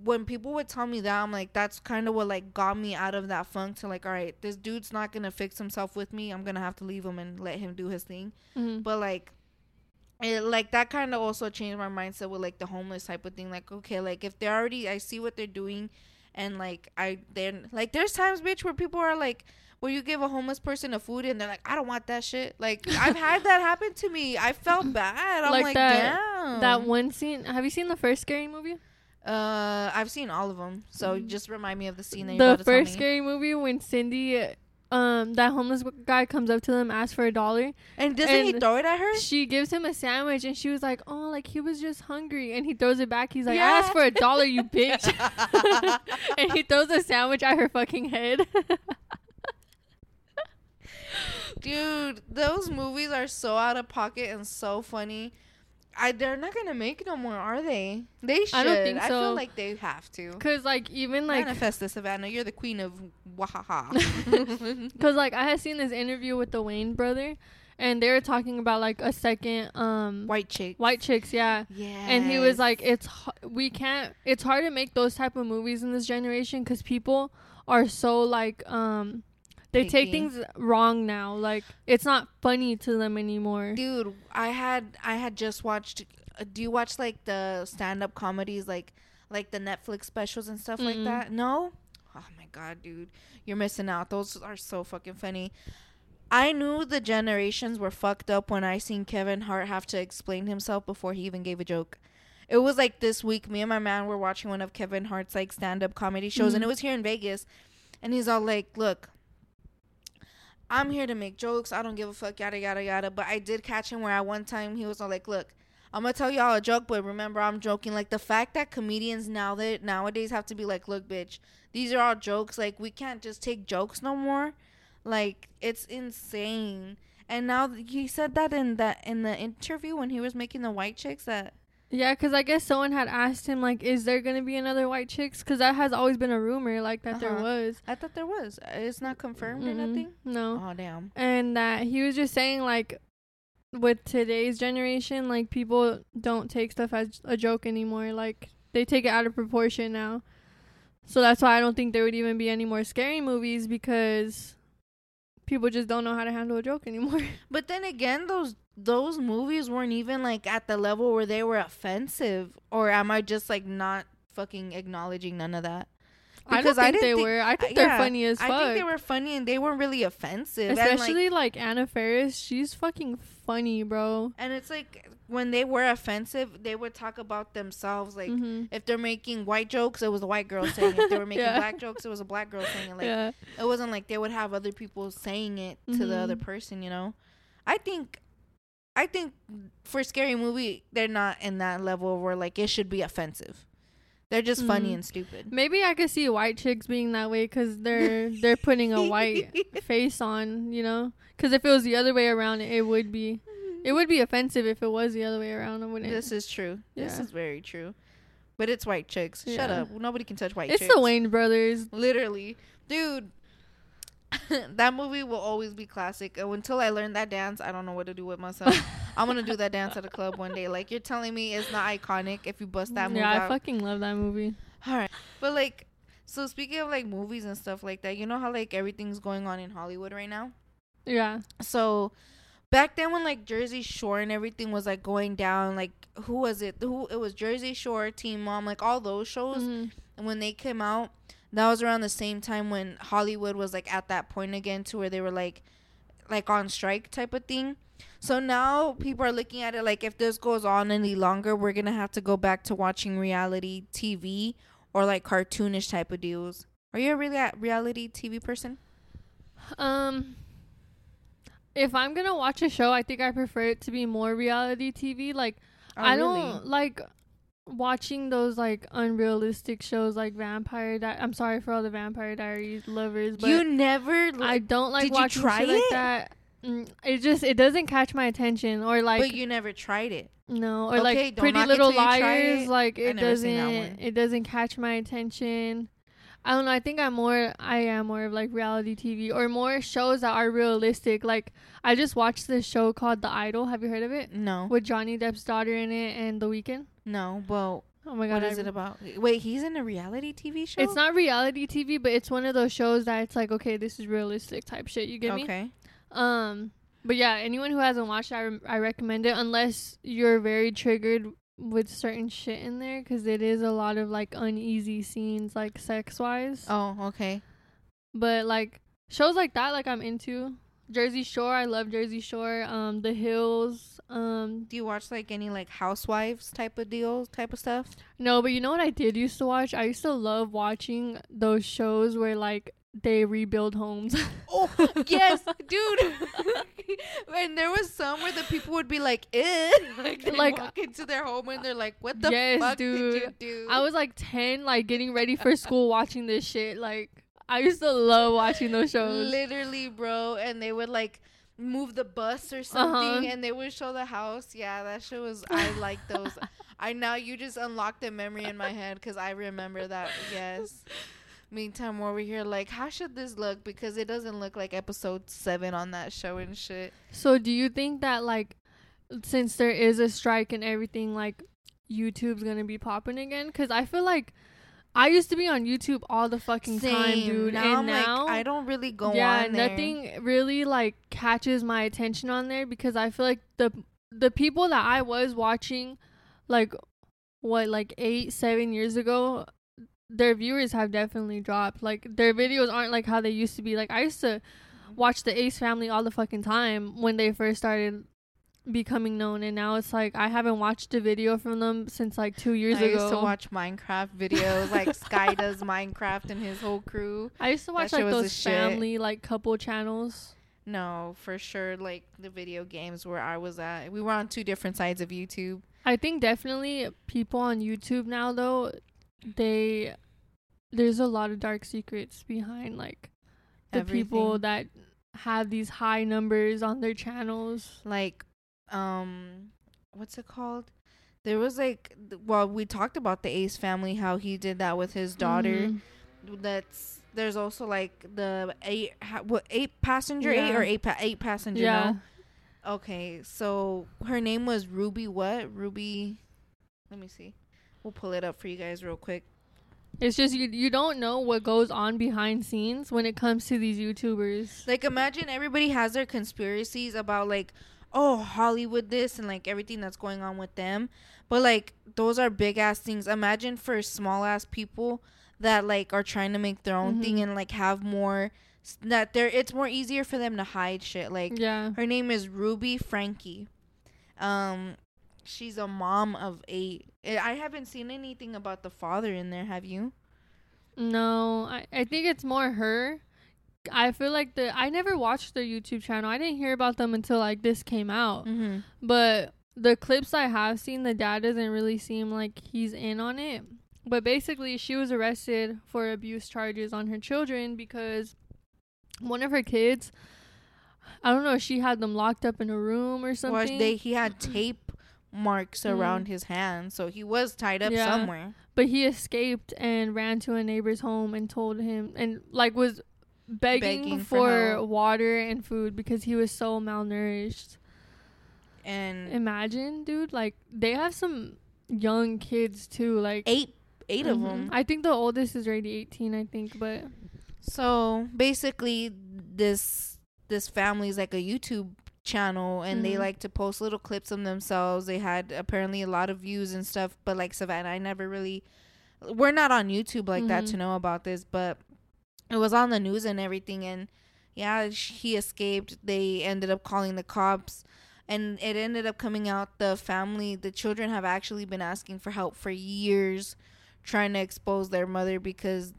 when people would tell me that, I'm like, that's kind of what like got me out of that funk. To like, all right, this dude's not gonna fix himself with me. I'm gonna have to leave him and let him do his thing Mhm. but like it like that kind of also changed my mindset with like the homeless type of thing like okay like if they're already i see what they're doing and like i then like there's times bitch where people are like where you give a homeless person a food and they're like i don't want that shit like i've had that happen to me i felt bad i'm Like like, that- damn That one scene. Have you seen the first scary movie? Uh i've seen all of them so Mm. just remind me of the scene that you're the about to tell first me. scary movie when Cindy, um, that homeless guy comes up to them, asks for a dollar. and doesn't he and throw it at her She gives him a sandwich, and she was like, "Oh, like he was just hungry," and he throws it back. He's like, "I asked for a dollar, you bitch," and he throws a sandwich at her fucking head. Dude, those movies are so out of pocket and so funny. I they're not gonna make no more, are they? They should. I don't think so. I feel like they have to. Cause like even like Manifest this, Savannah. You're the queen of wahaha. Cause like I had seen this interview with the Wayans brother, and they were talking about like a second um White chick. white chicks, yeah. Yeah. And he was like, "It's we can't. It's hard to make those type of movies in this generation because people are so like um they take things wrong now. Like it's not funny to them anymore. dude, I had I had just watched. Uh, do you watch like the stand up comedies, like like the Netflix specials and stuff like Mm-mm. that? No. Oh my god, dude, you're missing out. Those are so fucking funny. I knew the generations were fucked up when I seen Kevin Hart have to explain himself before he even gave a joke. It was like this week, me and my man were watching one of Kevin Hart's like stand up comedy shows, and Mhm. it was here in Vegas. And he's all like, Look, I'm here to make jokes. I don't give a fuck, yada, yada, yada. But I did catch him where at one time he was all like, Look, I'm gonna tell y'all a joke, but remember I'm joking. Like the fact that comedians now that nowadays have to be like, Look, bitch, these are all jokes. Like we can't just take jokes no more. Like it's insane. And now he said that in that in the interview when he was making the white chicks that Yeah, because I guess someone had asked him like, "Is there gonna be another white chicks?" Because that has always been a rumor, like that there Uh-huh. was. I thought there was. It's not confirmed or Mm-mm, nothing. No. Oh damn. and that he was just saying like with today's generation like people don't take stuff as a joke anymore like they take it out of proportion now so that's why i don't think there would even be any more scary movies because people just don't know how to handle a joke anymore But then again, those those movies weren't even like at the level where they were offensive. Or am I just like not fucking acknowledging none of that? i Because don't I think they think- were i think they're funny as fuck I think they were funny and they weren't really offensive. and, like, especially like, anna Faris. she's fucking funny bro and it's like when they were offensive, they would talk about themselves. Like Mhm. if they're making white jokes, it was a white girl saying. it. If they were making Yeah. black jokes, it was a black girl saying. It. Like yeah it wasn't like they would have other people saying it to the other person. You know, I think. I think for scary movie, they're not in that level where like it should be offensive. They're just funny Mhm. and stupid. maybe i could see white chicks being that way because they're they're putting a white face on, you know? Because if it was the other way around, it would be it would be offensive if it was the other way around. Wouldn't. it? This is true. This is very true. But it's white chicks. Shut up. Nobody can touch white it's chicks. the Wayans brothers. Literally, dude. that movie will always be classic. And until I learn that dance, I don't know what to do with myself. I'm gonna do that dance at a club one day. Like you're telling me it's not iconic if you bust that move yeah, I out. fucking love that movie. All right, but like, so speaking of like movies and stuff like that, you know how like everything's going on in Hollywood right now. Yeah. So back then when like Jersey Shore and everything was like going down, like who was it? Who it was Jersey Shore, Teen Mom, like all those shows. Mhm. And when they came out, that was around the same time when Hollywood was like at that point again to where they were like like on strike type of thing. So now people are looking at it like if this goes on any longer, we're gonna have to go back to watching reality TV or like cartoonish type of deals. Are you a really reality TV person? Um, if I'm gonna watch a show, I think I prefer it to be more reality TV. Like Oh, I don't like watching those like unrealistic shows like Vampire. Di- I'm sorry for all the Vampire Diaries lovers, but you never. Like, I don't like did you watching try shit like it? that. Mm, it just it doesn't catch my attention or like but you never tried it. no or Okay, like Pretty Little you Liars. it. Like it never seen that doesn't it doesn't catch my attention. I don't know. I think I'm more. I am more of like reality TV or more shows that are realistic. Like I just watched this show called The Idol. Have you heard of it? No, With Johnny Depp's daughter in it and The Weeknd. No. Well, Oh my god! what is it about? Wait, he's in a reality TV show. It's not reality TV, but it's one of those shows that it's like, okay, this is realistic type shit. You get me? okay. Um, but yeah, anyone who hasn't watched, it, I re- I recommend it unless you're very triggered with certain shit in there because it is a lot of like uneasy scenes, like sex wise. Oh, okay. But like shows like that, like I'm into. Jersey Shore, I love Jersey Shore. Um, The Hills. Um, Do you watch like any like housewives type of deals, type of stuff? no, but you know what I did used to watch? I used to love watching those shows where like they rebuild homes. Oh yes, dude. and there was some where the people would be like, "Eh," like they Like, walk into their home and they're like, "What the Yes, fuck did you dude. do?" I was like 10, like getting ready for school watching this shit. Like, I used to love watching those shows. literally, bro. And they would like move the bus or something, Uh-huh. and they would show the house. Yeah, that shit was. I like those. I now you just unlocked a memory in my head because I remember that. Yes. Meantime, we're over here like, how should this look? Because it doesn't look like episode seven on that show and shit. So, do you think that, like, since there is a strike and everything, like, YouTube's gonna be popping again? Because I feel like I used to be on YouTube all the fucking time, dude. Now and I'm now, like, I don't really go yeah, on there. nothing really like catches my attention on there because I feel like the the people that I was watching, like what like eight seven years ago, their viewers have definitely dropped. Like their videos aren't like how they used to be. Like I used to watch the Ace Family all the fucking time when they first started becoming known, and now it's like I haven't watched a video from them since like two years I ago. I used to watch Minecraft videos, like Sky does Minecraft and his whole crew. I used to watch shit like those shit. family like couple channels. No, for sure. Like the video games where I was at, we were on two different sides of YouTube. I think definitely people on YouTube now though, they there's a lot of dark secrets behind like the people that have these high numbers on their channels. Like, um, what's it called? There was like, well, we talked about the Ace family, how he did that with his daughter. Mhm. That's there's also like the eight, what eight passenger, eight or eight pa- eight passenger. Yeah. No? Okay, so her name was Ruby. What Ruby? Let me see. We'll pull it up for you guys real quick. It's just you you don't know what goes on behind scenes when it comes to these YouTubers. Like imagine everybody has their conspiracies about like oh Hollywood this and like everything that's going on with them. But like those are big ass things. Imagine for small ass people that like are trying to make their own thing Mhm. and like have more that they're it's more easier for them to hide shit. Like yeah. her name is Ruby Franke. Um she's a mom of 8. I I haven't seen anything about the father in there, have you? No, I, I think it's more her. I feel like the I never watched their YouTube channel. I didn't hear about them until like this came out. Mhm. But the clips I have seen, the dad doesn't really seem like he's in on it. But basically, she was arrested for abuse charges on her children because one of her kids, I don't know, she had them locked up in a room or Well, something. they he had tape marks Mhm. around his hands, so he was tied up Yeah. somewhere. but he escaped and ran to a neighbor's home and told him and like was begging, Begging for for, water and food because he was so malnourished. And Imagine, dude, like they have some young kids too, like eight eight of Mhm. them. I think the oldest is already 18, I think, but So basically, this this family is like a YouTube channel and they Mhm. like to post little clips of themselves. They had apparently a lot of views and stuff, but like Savannah, I never really we're not on YouTube like that Mhm. to know about this, but it was on the news and everything and yeah, he escaped. They ended up calling the cops and it ended up coming out the family, the children have actually been asking for help for years trying to expose their mother because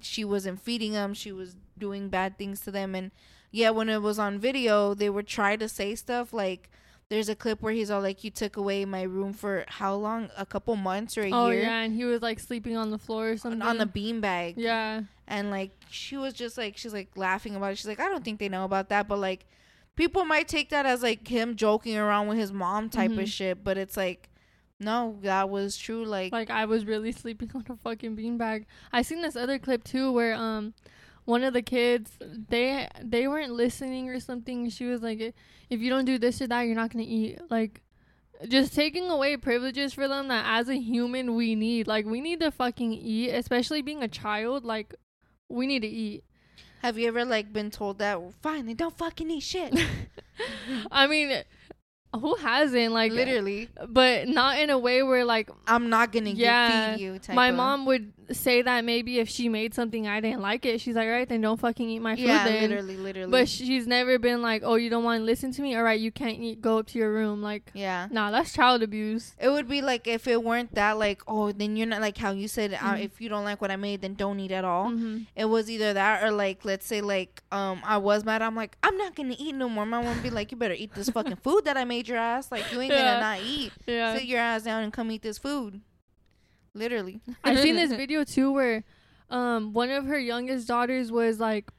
she wasn't feeding them, she was doing bad things to them and yeah, when it was on video, they would try to say stuff like there's a clip where he's all like, "You took away my room for how long? A couple months or a oh year Oh yeah, and he was like sleeping on the floor or something. on the beanbag." yeah, and like she was just like she's like laughing about it. She's like, "I don't think they know about that," but like people might take that as like him joking around with his mom type Mhm. of shit. But it's like, no, that was true. Like, like I was really sleeping on a fucking beanbag. I seen this other clip too where um one of the kids they they weren't listening or something. She was like, if you don't do this or that, you're not gonna eat. Like just taking away privileges for them that as a human we need. Like we need to fucking eat, especially being a child. Like we need to eat. have you ever like been told that? Fine, they don't fucking eat shit. I mean, who hasn't? Like Literally, but not in a way where like I'm not gonna Yeah, feed you. Type my mom would say that maybe if she made something I didn't like it, she's like, all right, then don't fucking eat my food Yeah, then. literally, literally. But she's never been like, oh, you don't want to listen to me? All right, you can't eat. Go up to your room. Like, yeah. nah, that's child abuse. It would be like if it weren't that like oh then you're not like how you said uh, Mhm. if you don't like what I made then don't eat at all. hmm It was either that or like let's say like um I was mad I'm like I'm not gonna eat no more. My mom would be like you better eat this fucking food that I made your ass. Like you ain't Yeah. gonna not eat. Yeah. Sit your ass down and come eat this food. Literally. I've seen this video too where um one of her youngest daughters was like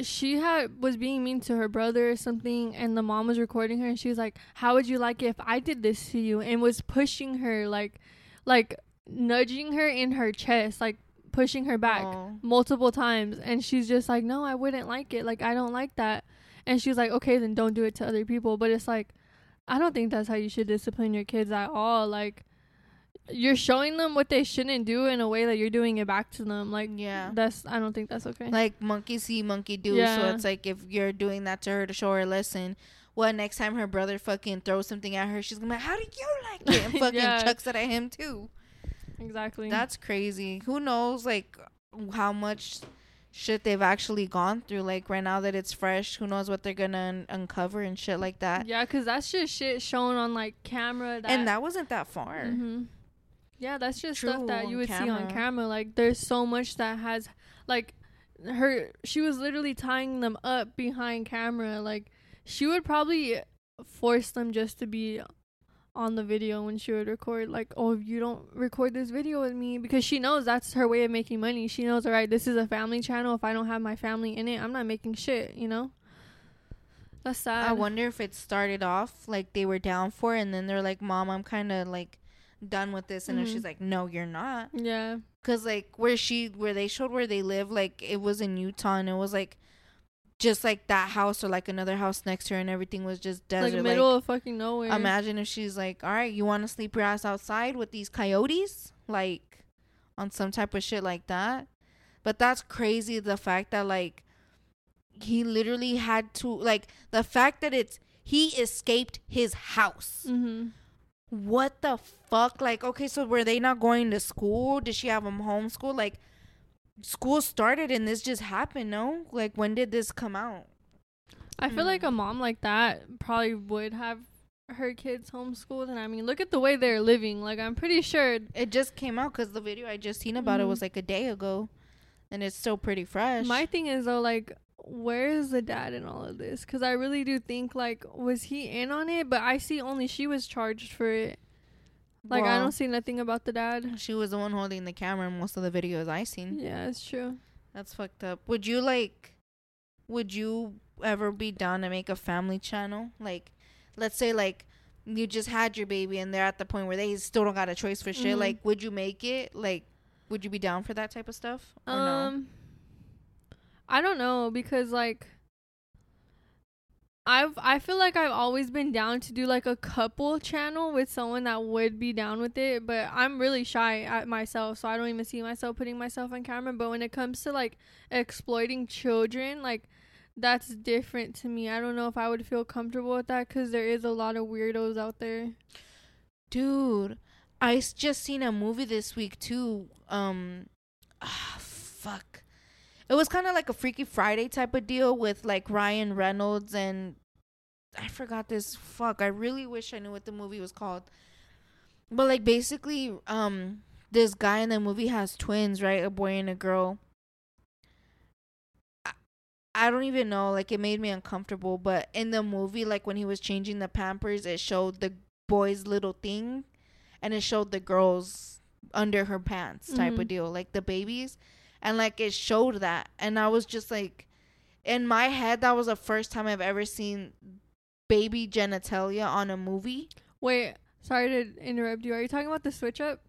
she had was being mean to her brother or something and the mom was recording her and she was like how would you like it if i did this to you? and was pushing her like like nudging her in her chest like pushing her back Oh. multiple times and she's just like no i wouldn't like it. Like i don't like that. And she's like okay then don't do it to other people. But it's like i don't think that's how you should discipline your kids at all. Like you're showing them what they shouldn't do in a way that you're doing it back to them like Yeah. that's i don't think that's okay Like monkey see, monkey do. So it's like if you're doing that to her to show her a lesson, what next time her brother fucking throws something at her, she's gonna be like, How do you like it? And fucking Yeah. chucks it at him too. exactly That's crazy. Who knows like how much shit they've actually gone through. Like right now that it's fresh, who knows what they're gonna un- uncover and shit like that. yeah because that's just shit shown on like camera that and that wasn't that far. Mhm. Yeah, that's just True, stuff that you would see on camera. camera. Like, there's so much that has, like, her. She was literally tying them up behind camera. Like, she would probably force them just to be on the video when she would record. Like, oh, if you don't record this video with me, because she knows that's her way of making money. She knows, all right, this is a family channel. If I don't have my family in it, I'm not making shit. You know. That's sad. I wonder if it started off like they were down for it and then they're like, Mom, I'm kinda like done with this and Mhm. she's like, No, you're not. yeah. Cause like where she where they showed where they live, like it was in Utah and it was like just like that house or like another house next to her and everything was just desert. Like the middle of fucking nowhere. imagine if she's like, All right, you wanna sleep your ass outside with these coyotes? Like on some type of shit like that. But that's crazy the fact that like he literally had to like the fact that it's he escaped his house. mm-hmm. What the fuck? Like, okay, so were they not going to school? Did she have them homeschooled? Like, school started and this just happened, no? Like, when did this come out? I feel like a mom like that probably would have her kids homeschooled, and I mean, look at the way they're living. Like, I'm pretty sure. It just came out because the video I just seen about it Mhm. was like a day ago, and it's still pretty fresh. My thing is though, like, where is the dad in all of this? Because I really do think like, was he in on it? But I see only she was charged for it. Like, I don't see nothing about the dad. She was the one holding the camera in most of the videos I seen. Yeah, it's true. That's fucked up. Would you like? Would you ever be down to make a family channel? Like, let's say like you just had your baby and they're at the point where they still don't got a choice for shit. Mhm. Like, would you make it? Like, would you be down for that type of stuff? Or no? I don't know because like I've I feel like I've always been down to do like a couple channel with someone that would be down with it, but I'm really shy at myself, so I don't even see myself putting myself on camera. But when it comes to like exploiting children, like that's different to me. I don't know if I would feel comfortable with that because there is a lot of weirdos out there. Dude, I just seen a movie this week too. Um, ah, fuck. It was kind of like a Freaky Friday type of deal with like Ryan Reynolds and I forgot this. Fuck, I really wish I knew what the movie was called. But like basically, um, this guy in the movie has twins, right? A boy and a girl. I- I don't even know. Like it made me uncomfortable. But in the movie, like when he was changing the Pampers, it showed the boy's little thing, and it showed the girl's under her pants type Mhm. of deal, like the babies, and like it showed that, and I was just like, in my head, that was the first time I've ever seen baby genitalia on a movie. Wait, sorry to interrupt you. Are you talking about the switch up?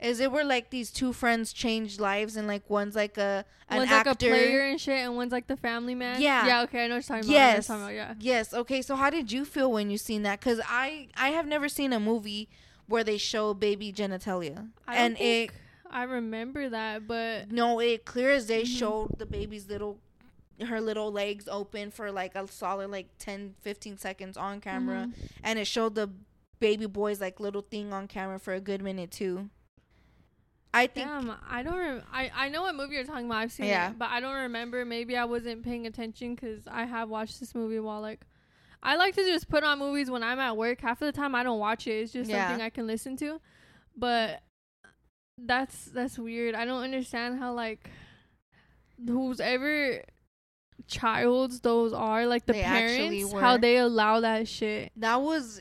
Is it where like these two friends change lives and like one's like a an one's actor? like a player and shit, and one's like the family man. Yeah. Yeah. Okay, I know what you're talking about. I know what Yes. you're talking about. Yes. Okay. So how did you feel when you seen that? Because I I have never seen a movie where they show baby genitalia, I and don't it think I remember that, but no, it clear as day Mhm. showed the baby's little her little legs open for like a solid like 10 15 seconds on camera Mhm. and it showed the baby boy's like little thing on camera for a good minute too. I think Damn, I don't. Rem- I I know what movie you're talking about. I've seen Yeah. it, but I don't remember. Maybe I wasn't paying attention because I have watched this movie while like. I like to just put on movies when I'm at work. Half of the time, I don't watch it. It's just Yeah. something I can listen to, but that's that's weird. I don't understand how like whose ever childs those are like the They parents how they allow that shit. that was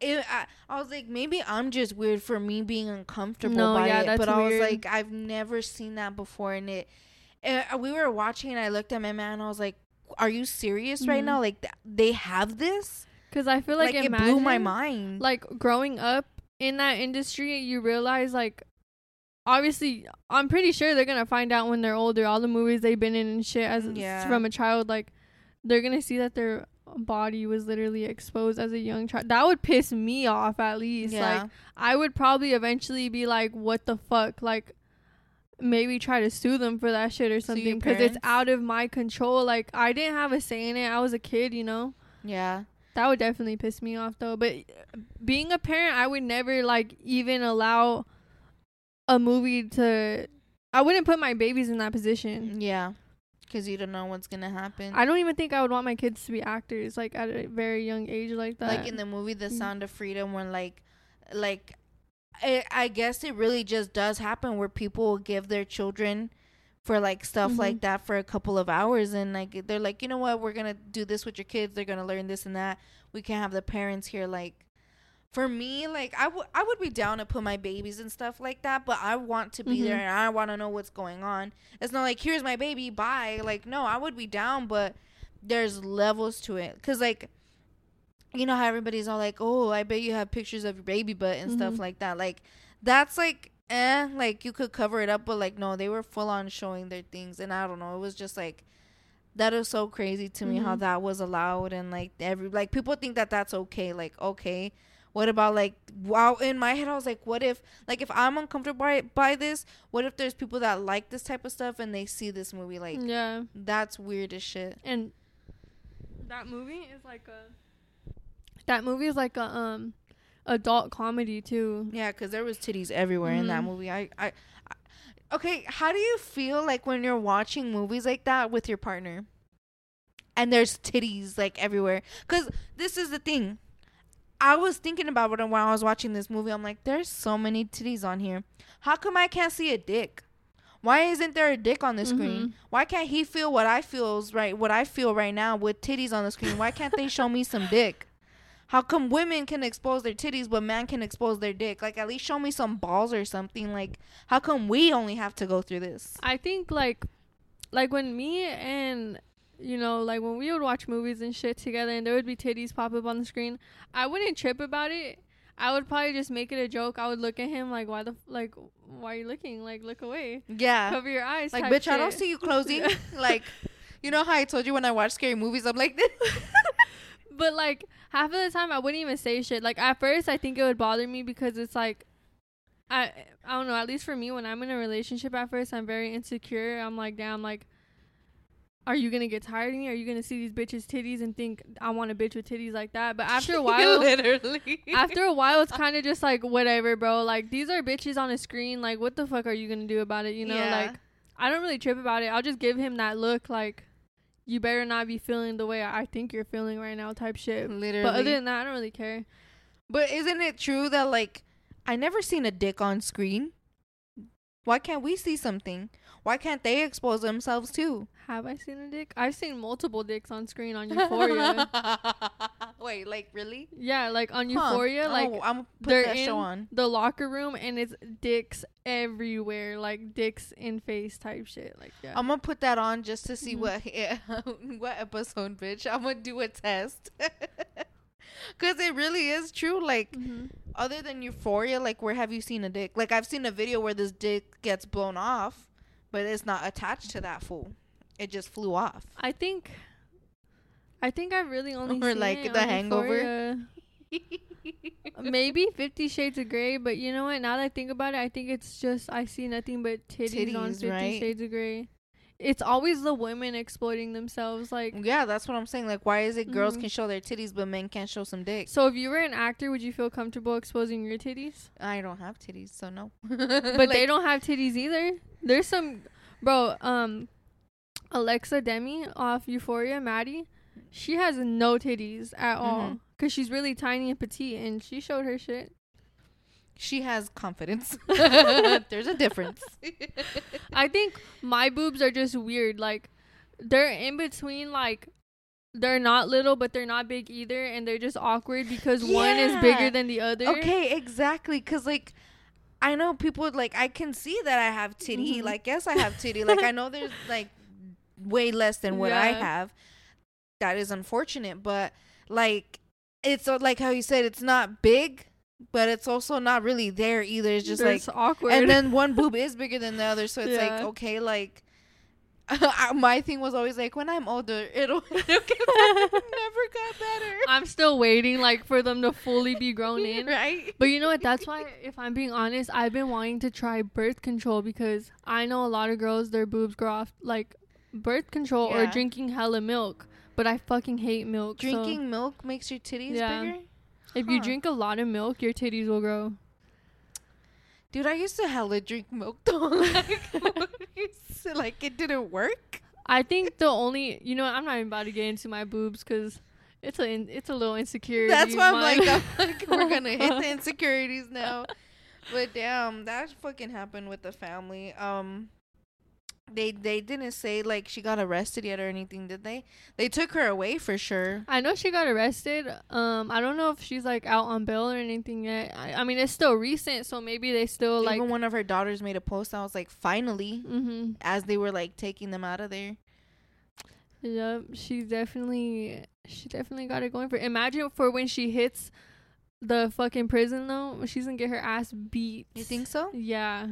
it, I, I was like maybe I'm just weird for me being uncomfortable No, by yeah, it but I was like I've never seen that before and it, uh we were watching and I looked at my man and I was like are you serious right Mhm. now like th- they have this Because I feel like, like, it blew my mind like growing up in that industry, you realize like obviously I'm pretty sure they're gonna find out when they're older all the movies they've been in and shit as Yeah. from a child like they're gonna see that their body was literally exposed as a young child. That would piss me off at least. yeah Like I would probably eventually be like, what the fuck? Like maybe try to sue them for that shit or something because it's out of my control. Like I didn't have a say in it. I was a kid, you know. yeah That would definitely piss me off though. But being a parent, I would never like even allow a movie to. I wouldn't put my babies in that position. yeah because you don't know what's gonna happen I don't even think I would want my kids to be actors like at a very young age like that. like in the movie the Mm. sound of freedom when like like I, I guess it really just does happen where people will give their children for like stuff Mhm. like that for a couple of hours and like they're like you know what we're gonna do this with your kids they're gonna learn this and that we can't have the parents here like for me like I would I would be down to put my babies and stuff like that but I want to be there Mhm. and I want to know what's going on it's not like here's my baby bye like no I would be down but there's levels to it because like you know how everybody's all like oh I bet you have pictures of your baby butt and stuff Mhm. like that like that's like eh like you could cover it up but like no they were full on showing their things and I don't know it was just like that is so crazy to me how Mhm. that was allowed and like every like people think that that's okay like okay what about like wow in my head i was like what if like if i'm uncomfortable by, by this what if there's people that like this type of stuff and they see this movie like yeah, that's weird as shit and that movie is like a. That movie is like a um, adult comedy too. yeah because there was titties everywhere in that Mhm. movie I, I i okay how do you feel like when you're watching movies like that with your partner and there's titties like everywhere because this is the thing I was thinking about it while I was watching this movie. I'm like, there's so many titties on here. How come I can't see a dick? Why isn't there a dick on the screen? Mhm. Why can't he feel what I feels right? What I feel right now with titties on the screen? Why can't they show me some dick? How come women can expose their titties but man can expose their dick? Like at least show me some balls or something. Like how come we only have to go through this? I think like like when me and you know like when we would watch movies and shit together and there would be titties pop up on the screen, I wouldn't trip about it. I would probably just make it a joke. I would look at him like why the f- like why are you looking? Like look away. Yeah. Cover your eyes. Like bitch, I don't see you closing. like you know how I told you when I watch scary movies, I'm like this. But like half of the time I wouldn't even say shit. Like at first I think it would bother me because it's like I I don't know, at least for me when I'm in a relationship at first I'm very insecure. I'm like damn like are you gonna get tired of me? Are you gonna see these bitches' titties and think I want a bitch with titties like that? But after a while, literally. after a while, it's kind of just like whatever, bro. Like these are bitches on a screen. Like what the fuck are you gonna do about it? You know, Yeah. like I don't really trip about it. I'll just give him that look, like you better not be feeling the way I think you're feeling right now, type shit. literally. But other than that, I don't really care. But isn't it true that like I never seen a dick on screen? Why can't we see something? Why can't they expose themselves too? Have I seen a dick? I've seen multiple dicks on screen on Euphoria. Wait, like really? yeah, like on Huh. Euphoria, like oh, I'm put they're that in show on. the locker room and it's dicks everywhere, like dicks in face type shit. Like yeah. I'm gonna put that on just to see Mhm. what what episode, bitch. I'm gonna do a test. Cause it really is true. Like Mhm. other than Euphoria, like where have you seen a dick? Like I've seen a video where this dick gets blown off, but it's not attached to that fool. It just flew off. I think I think I've really only Or, seen like, The Hangover. Maybe Fifty Shades of Grey, but you know what? Now that I think about it, I think it's just I see nothing but titties, on Fifty right? Shades of Grey. It's always the women exploiting themselves. Like, yeah, that's what I'm saying. Like, why is it girls Mhm. can show their titties but men can't show some dick? so if you were an actor, would you feel comfortable exposing your titties? I don't have titties, so no. But they don't have titties either. There's some, bro. Um, Alexa Demie off Euphoria, Maddie, she has no titties at all Mhm. because she's really tiny and petite, and she showed her shit. She has confidence. There's a difference. I think my boobs are just weird. Like they're in between. Like they're not little, but they're not big either, and they're just awkward because one is bigger than the other. Okay, exactly. Cause like, I know people like I can see that I have titty. Mhm. Like, yes, I have titty. like, I know there's like way less than what I have. That is unfortunate, but like, it's uh, like how you said it's not big, but it's also not really there either. It's just like, awkward. and then one boob is bigger than the other, so it's like okay, like. my thing was always like when I'm older, it'll, it'll never got better. I'm still waiting like for them to fully be grown in. right? But you know what? That's why, if I'm being honest, I've been wanting to try birth control because I know a lot of girls their boobs grow off like birth control or Yeah. drinking hella milk. But I fucking hate milk. so Drinking milk makes your titties Yeah. bigger. If you drink a lot of milk, your titties will grow. Dude, I used to hella drink milk though. like, to, like it didn't work. I think the only you know I'm not even about to get into my boobs because it's a in- it's a little insecure. That's why I'm like, I'm like, we're gonna hit the insecurities now. But damn, that fucking happened with the family. Um, they they didn't say like she got arrested yet or anything, did they? They took her away for sure. I know she got arrested. Um, I don't know if she's like out on bail or anything yet. I, I mean, it's still recent, so maybe they still like. Even one of her daughters made a post. I was like, finally, mm-hmm. as they were like taking them out of there. Yep, she definitely she definitely got it going for. Imagine for when she hits the fucking prison though, she's gonna get her ass beat. You think so? Yeah,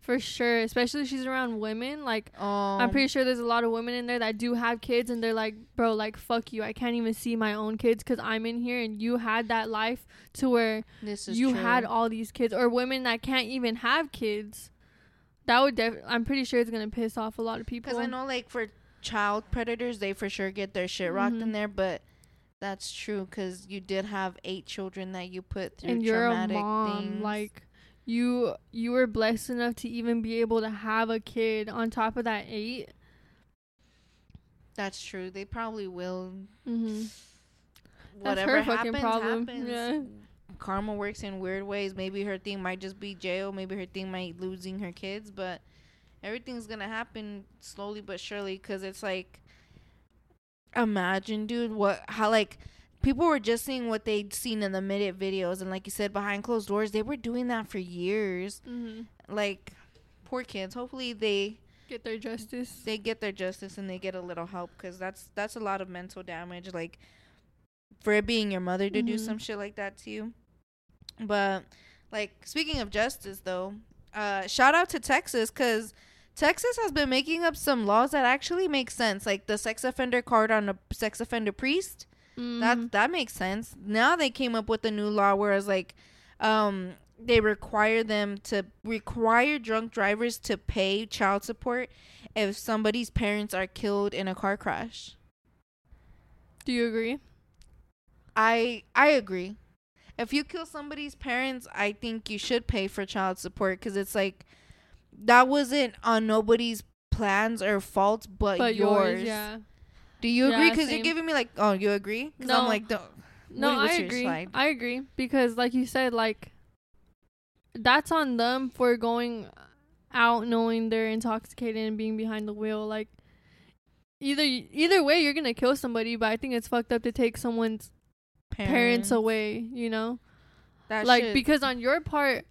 for sure. Especially she's around women. Like Um, I'm pretty sure there's a lot of women in there that do have kids, and they're like, bro, like fuck you. I can't even see my own kids because I'm in here, and you had that life to where this is you true. had all these kids, or women that can't even have kids. That would def. I'm pretty sure it's gonna piss off a lot of people. Because I know, like, for child predators, they for sure get their shit rocked in Mhm. there. But that's true because you did have eight children that you put through and you're a traumatic mom things. like you you were blessed enough to even be able to have a kid on top of that 8 that's true. They probably will. mm-hmm. Whatever her fucking happens, problem. happens. Yeah. Karma works in weird ways. Maybe her thing might just be jail. Maybe her thing might losing her kids. But everything's gonna happen slowly but surely. Because it's like, imagine, dude, what how like people were just seeing what they'd seen in the minute videos, and like you said, behind closed doors, they were doing that for years. Mm-hmm. Like, poor kids. Hopefully they get their justice they get their justice and they get a little help because that's that's a lot of mental damage. Like for it being your mother to do Mhm. some shit like that to you. But like speaking of justice, though, uh, shout out to Texas because. Texas has been making up some laws that actually make sense, like the sex offender card on a sex offender priest. Mm-hmm. That that makes sense. Now they came up with a new law whereas like um they require them to require drunk drivers to pay child support if somebody's parents are killed in a car crash. Do you agree? I I agree. If you kill somebody's parents, I think you should pay for child support because it's like that wasn't on nobody's plans or fault but, But yours. yours, yeah. Do you agree? Yeah, Because you're giving me like, oh, you agree? Because No. I'm like, don't. No, What- I agree. slide? I agree because, like you said, like that's on them for going out knowing they're intoxicated and being behind the wheel. Like either either way, you're gonna kill somebody. But I think it's fucked up to take someone's parents, away. You know, That like shit- because on your part.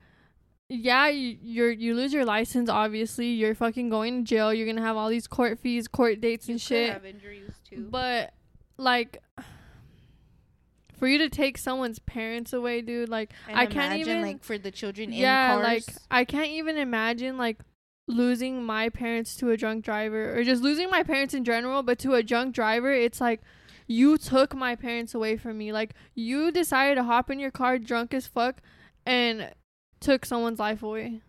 Yeah, you you're you lose your license. Obviously, you're fucking going to jail. You're gonna have all these court fees, court dates, you and shit. have injuries too. But like for you to take someone's parents away, dude, like And I can't even like for the children yeah, like I can't even imagine like losing my parents to a drunk driver or just losing my parents in general, but to a drunk driver, it's like you took my parents away from me. Like you decided to hop in your car drunk as fuck and took someone's life away.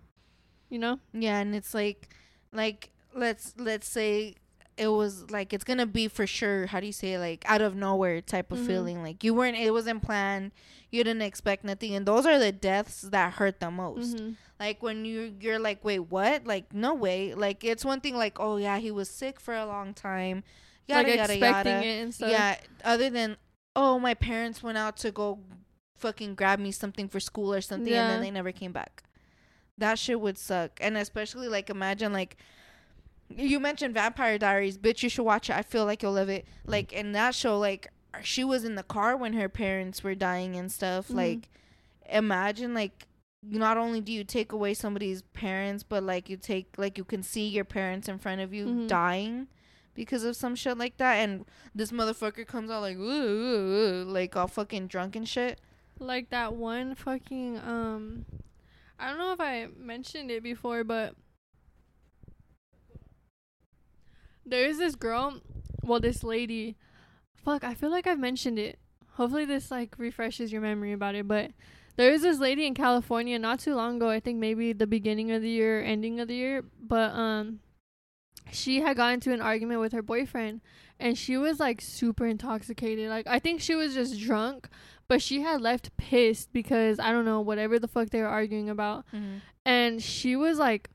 You know? Yeah, and it's like, like let's let's say it was like it's gonna be for sure. How do you say it? like out of nowhere type of Mhm. feeling? Like you weren't. It wasn't planned. You didn't expect nothing, and those are the deaths that hurt the most. Mhm. Like when you you're like, wait, what? Like no way. Like it's one thing. Like oh yeah, he was sick for a long time. Yada like yada expecting yada. it and stuff. Yeah. Other than oh my parents went out to go fucking grab me something for school or something, and then they never came back. That shit would suck. And especially like imagine like you mentioned Vampire Diaries, bitch. You should watch it. I feel like you'll love it. Like in that show, like she was in the car when her parents were dying and stuff. Mhm. Like imagine like not only do you take away somebody's parents, but like you take like you can see your parents in front of you Mhm. dying because of some shit like that, and this motherfucker comes out like ooh, ooh, ooh, like all fucking drunk and shit. Like that one fucking um I don't know if I mentioned it before, but there's this girl, well this lady. Fuck, I feel like I've mentioned it. Hopefully this like refreshes your memory about it, but there is this lady in California not too long ago, I think maybe the beginning of the year, ending of the year, but um she had gotten into an argument with her boyfriend and she was like super intoxicated. Like I think she was just drunk, but she had left pissed because I don't know whatever the fuck they were arguing about, and she was like,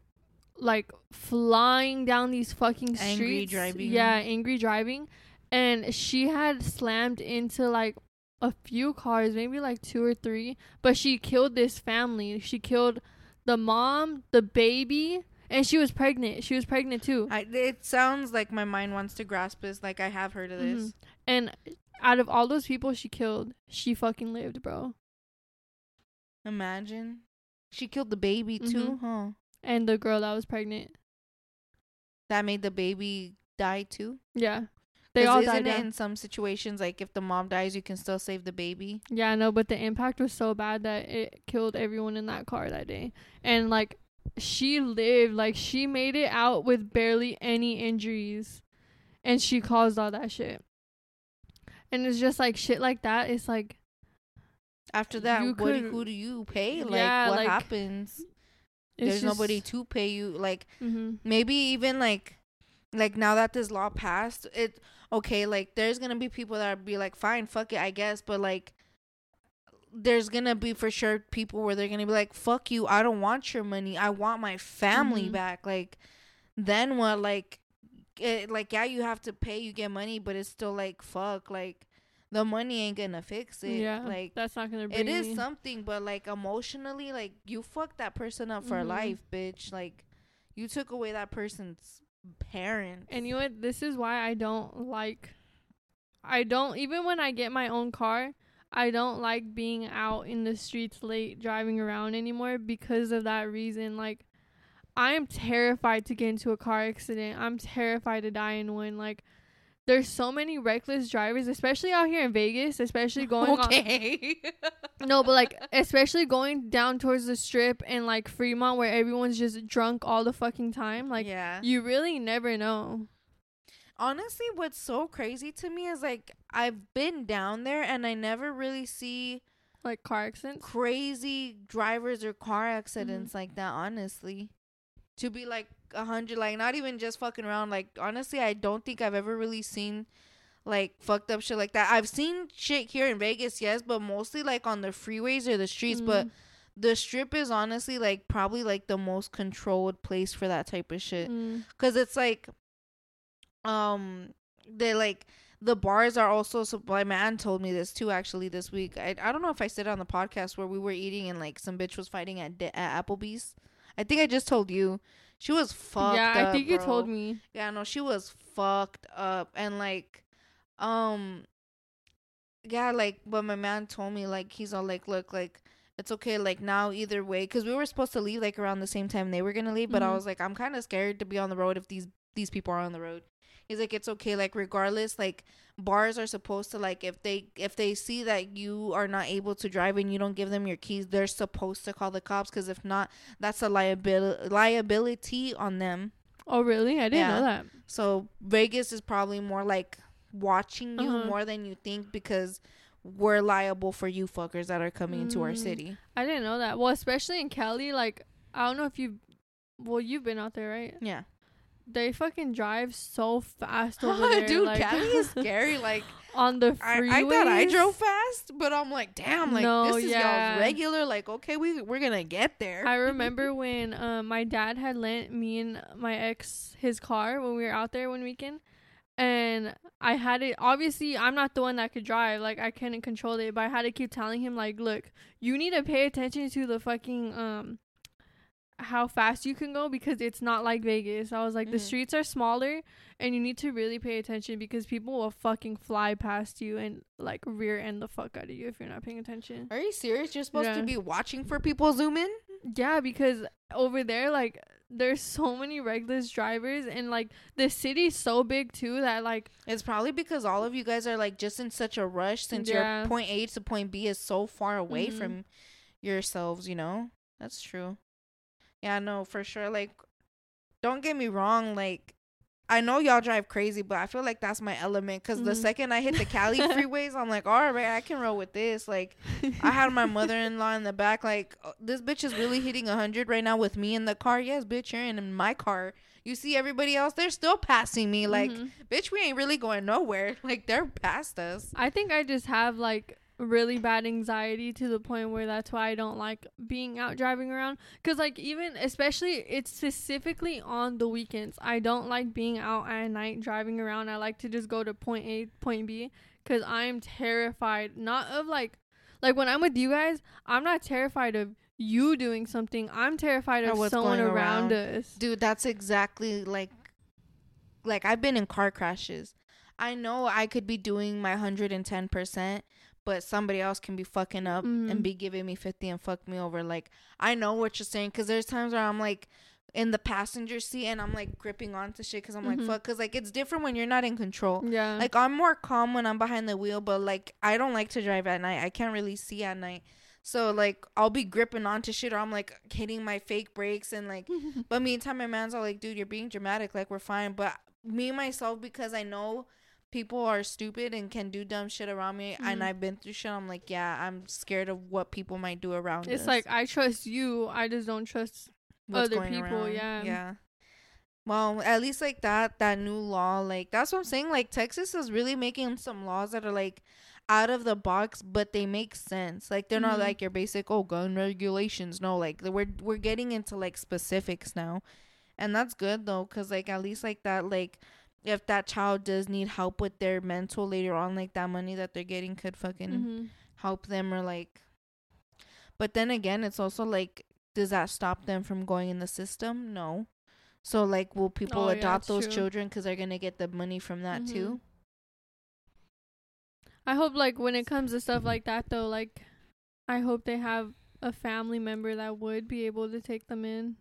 like flying down these fucking streets, Angry driving. Yeah, angry driving, and she had slammed into like a few cars, maybe like two or three, but she killed this family. She killed the mom, the baby, and she was pregnant. She was pregnant too. I, it sounds like my mind wants to grasp this. Like I have heard of this. Mhm. And out of all those people she killed, she fucking lived, bro. Imagine she killed the baby too, Mhm. huh? And the girl that was pregnant. That made the baby die too. Yeah. They all isn't died. it in some situations like if the mom dies, you can still save the baby? yeah, I know, but the impact was so bad that it killed everyone in that car that day. And like she lived, like she made it out with barely any injuries. And she caused all that shit. And it's just like shit like that. It's like After that, what could- who do you pay? Like Yeah, what like, happens? There's nobody to pay you. Like Mhm. maybe even like like now that this law passed, it okay. Like there's gonna be people that be like, fine, fuck it, I guess. But like there's gonna be for sure people where they're gonna be like, fuck you, I don't want your money. I want my family Mhm. back. Like then what? Like it, like yeah, you have to pay, you get money, but it's still like fuck. Like the money ain't gonna fix it. Yeah. like that's not gonna it is me- something, but like emotionally, like you fucked that person up for Mhm. life, bitch. Like you took away that person's parents. And you know what? This is why I don't like. I don't even when I get my own car, I don't like being out in the streets late driving around anymore because of that reason. Like, I'm terrified to get into a car accident. I'm terrified to die in one. Like, there's so many reckless drivers, especially out here in Vegas, especially going on okay. no, but like especially going down towards the strip and like Fremont where everyone's just drunk all the fucking time. Like yeah. you really never know. Honestly, what's so crazy to me is like I've been down there and I never really see Like car accidents. crazy drivers or car Mm-hmm. accidents like that. Honestly, to be like a hundred, like not even just fucking around. Like honestly, I don't think I've ever really seen like fucked up shit like that. I've seen shit here in Vegas, yes, but mostly like on the freeways or the streets. But Mhm. the strip is honestly like probably like the most controlled place for that type of shit. Mm. Cause it's like, um, they like the bars are also. So my man told me this too. Actually, this week, I I don't know if I said it on the podcast where we were eating and like some bitch was fighting at De- at Applebee's. I think I just told you. She was fucked. Up. Yeah, I up, think you told me. Yeah, no, she was fucked up and like, um, yeah, like, but my man told me like he's all like, look, like it's okay, like now either way, because we were supposed to leave like around the same time they were gonna leave, but I Mhm. was like, I'm kind of scared to be on the road if these these people are on the road. He's like, it's okay, like regardless, like bars are supposed to like if they if they see that you are not able to drive and you don't give them your keys, they're supposed to call the cops, because if not, that's a liability liability on them. Oh really? I didn't Yeah. know that. So Vegas is probably more like watching you Uh-huh. more than you think because we're liable for you fuckers that are coming into our Mm. city. I didn't know that. Well, especially in Cali, like I don't know if you, well, you've been out there, right? Yeah. They fucking drive so fast over there, Dude, like, Cali is scary. Like on the I. I thought I drove fast, but I'm like, damn, like No, this is yeah. y'all's regular. Like, okay, we we're gonna get there. I remember when um, my dad had lent me and my ex his car when we were out there one weekend. And I had it. Obviously, I'm not the one that could drive. Like, I couldn't control it. But I had to keep telling him, like, look, you need to pay attention to the fucking um, how fast you can go because it's not like Vegas. I was like, the Mhm. streets are smaller, and you need to really pay attention because people will fucking fly past you and like rear end the fuck out of you if you're not paying attention. Are you serious? You're supposed Yeah. to be watching for people zoom in? Yeah, because over there, like, there's so many reckless drivers, and like the city's so big too that like It's probably because all of you guys are like just in such a rush since Yeah. your point A to point B is so far away Mhm. from yourselves, you know? That's true. Yeah, no, for sure. Like, don't get me wrong. Like, I know y'all drive crazy, but I feel like that's my element. Because the Mhm. second I hit the Cali freeways, I'm like, all right, I can roll with this. Like, I had my mother in law in the back, like, "Oh, this bitch is really hitting 100 right now with me in the car. Yes, bitch, you're in my car. You see everybody else, they're still passing me. Like, Mhm. bitch, we ain't really going nowhere. Like, they're past us. I think I just have like really bad anxiety to the point where that's why I don't like being out driving around. Cause like even especially it's specifically on the weekends. I don't like being out at night driving around. I like to just go to point A, point B. Cause I'm terrified not of like like when I'm with you guys. I'm not terrified of you doing something. I'm terrified of what's someone going around, around. us. Dude, that's exactly like, like, I've been in car crashes. I know I could be doing my 110%, but somebody else can be fucking up Mhm. and be giving me 50 and fuck me over. Like, I know what you're saying because there's times where I'm like, in the passenger seat and I'm like gripping onto shit because I'm Mhm. like fuck because like it's different when you're not in control. Yeah. Like I'm more calm when I'm behind the wheel, but like I don't like to drive at night. I can't really see at night. So like I'll be gripping onto shit or I'm like hitting my fake brakes and like but meantime my man's all like, dude, you're being dramatic, like we're fine. But me myself because I know people are stupid and can do dumb shit around me Mhm. and I've been through shit, I'm like, yeah, I'm scared of what people might do around me. it's us. like I trust you. I just don't trust what's other people, around. yeah. Yeah. Well, at least like that that new law, like that's what I'm saying. Like Texas is really making some laws that are like out of the box, but they make sense. Like they're not Mhm. like your basic oh gun regulations. No, like we're we're getting into like specifics now, and that's good though, cause like at least like that like if that child does need help with their mental later on, like that money that they're getting could fucking Mhm. help them or like but then again it's also like does that stop them from going in the system no so like will people Oh, adopt that's those true. children because they're gonna get the money from that too I hope like when it comes to stuff like that though, like I hope they have a family member that would be able to take them in.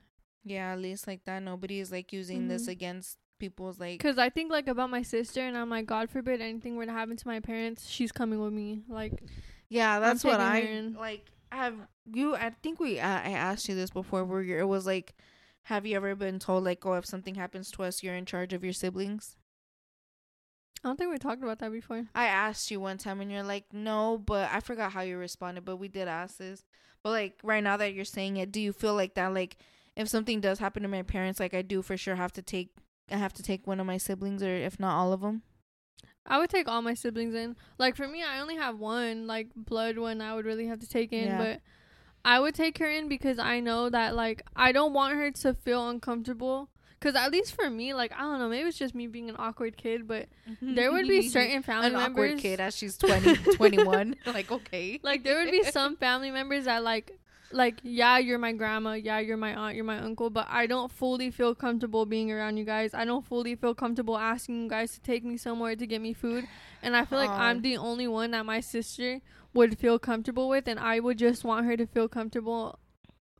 yeah at least like that nobody is like using this Mhm. against people's like Cause I think like about my sister, and I'm like, God forbid anything were to happen to my parents, she's coming with me. Like, yeah that's what i in. like have you i think we uh, i asked you this before where it was like have you ever been told like oh if something happens to us you're in charge of your siblings I don't think we talked about that before. I asked you one time and you're like, no, but I forgot how you responded, but we did ask this. But like right now that you're saying it, do you feel like that like if something does happen to my parents, like I do for sure have to take I have to take one of my siblings or if not all of them? I would take all my siblings in. Like for me, I only have one like blood one I would really have to take in, Yeah. but I would take her in because I know that like I don't want her to feel uncomfortable. Cause at least for me, like I don't know, maybe it's just me being an awkward kid, but there would be certain family an members. awkward kid as she's 20, 21. like okay. like there would be some family members that like like yeah you're my grandma yeah you're my aunt you're my uncle but i don't fully feel comfortable being around you guys i don't fully feel comfortable asking you guys to take me somewhere to get me food and i feel like Oh. i'm the only one that my sister would feel comfortable with and i would just want her to feel comfortable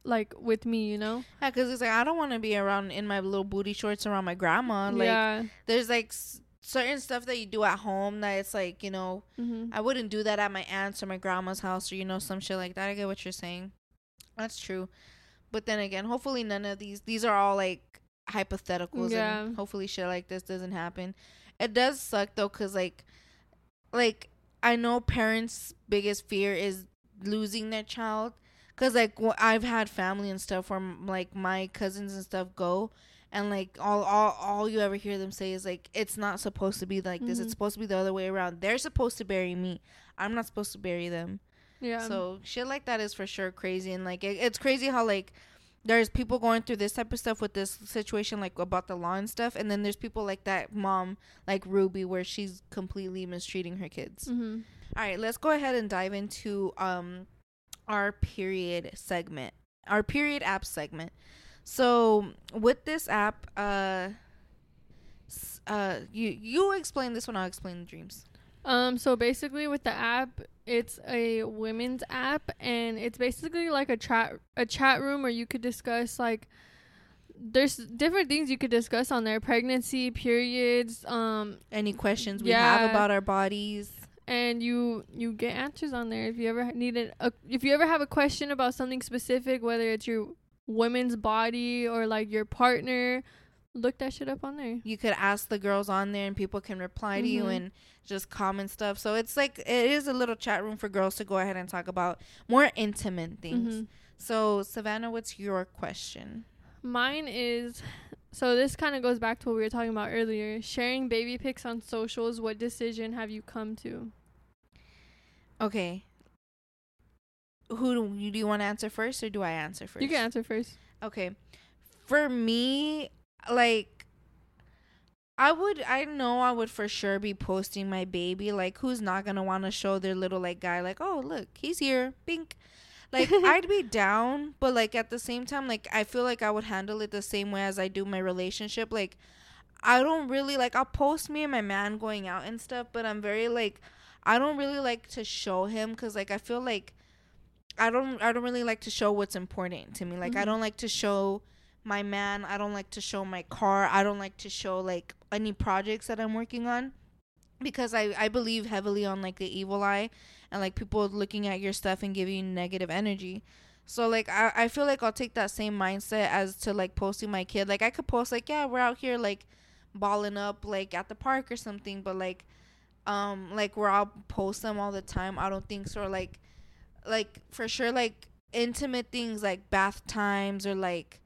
like with me you know Yeah, because it's like I don't want to be around in my little booty shorts around my grandma. Like yeah there's like s- certain stuff that you do at home that it's like you know hmm I wouldn't do that at my aunt's or my grandma's house or you know some shit like that. I get what you're saying. That's true. But then again, hopefully none of these these are all like hypotheticals Yeah. and hopefully shit like this doesn't happen. It does suck though cuz like like I know parents' biggest fear is losing their child cuz like I've had family and stuff where m- like my cousins and stuff go and like all all all you ever hear them say is like it's not supposed to be like this Mhm. it's supposed to be the other way around they're supposed to bury me i'm not supposed to bury them yeah so shit like that is for sure crazy and like it, it's crazy how like there's people going through this type of stuff with this situation like about the law and stuff and then there's people like that mom like ruby where she's completely mistreating her kids hmm all right, let's go ahead and dive into um our period segment. Our period app segment. So, with this app uh uh you you explain this one, I'll explain the dreams. Um, so basically with the app, it's a women's app and it's basically like a chat a chat room where you could discuss like there's different things you could discuss on there. Pregnancy, periods, um Any questions we Yeah. have about our bodies? and you you get answers on there if you ever needed a if you ever have a question about something specific whether it's your women's body or like your partner, look that shit up on there. You could ask the girls on there and people can reply to you Mhm. and just comment stuff. So it's like it is a little chat room for girls to go ahead and talk about more intimate things. Mhm. So, Savannah, what's your question? Mine is so this kind of goes back to what we were talking about earlier. Sharing baby pics on socials, what decision have you come to? Okay. Who do you, do you want to answer first or do I answer first? You can answer first. Okay. For me, like I would I know I would for sure be posting my baby. Like who's not gonna wanna show their little like guy like, oh look, he's here. Bink. Like I'd be down, but like at the same time, like I feel like I would handle it the same way as I do my relationship. Like I don't really like I'll post me and my man going out and stuff, but I'm very like I don't really like to show him because like I feel like I don't I don't really like to show what's important to me. Like I Mhm. don't like to show my man. I don't like to show my car. I don't like to show like any projects that I'm working on because I I believe heavily on like the evil eye and like people looking at your stuff and giving you negative energy. So like I I feel like I'll take that same mindset as to like posting my kid. Like I could post like yeah, we're out here like balling up like at the park or something, but like um like where I'll post them all the time. I don't think so. Like like for sure like intimate things like bath times or like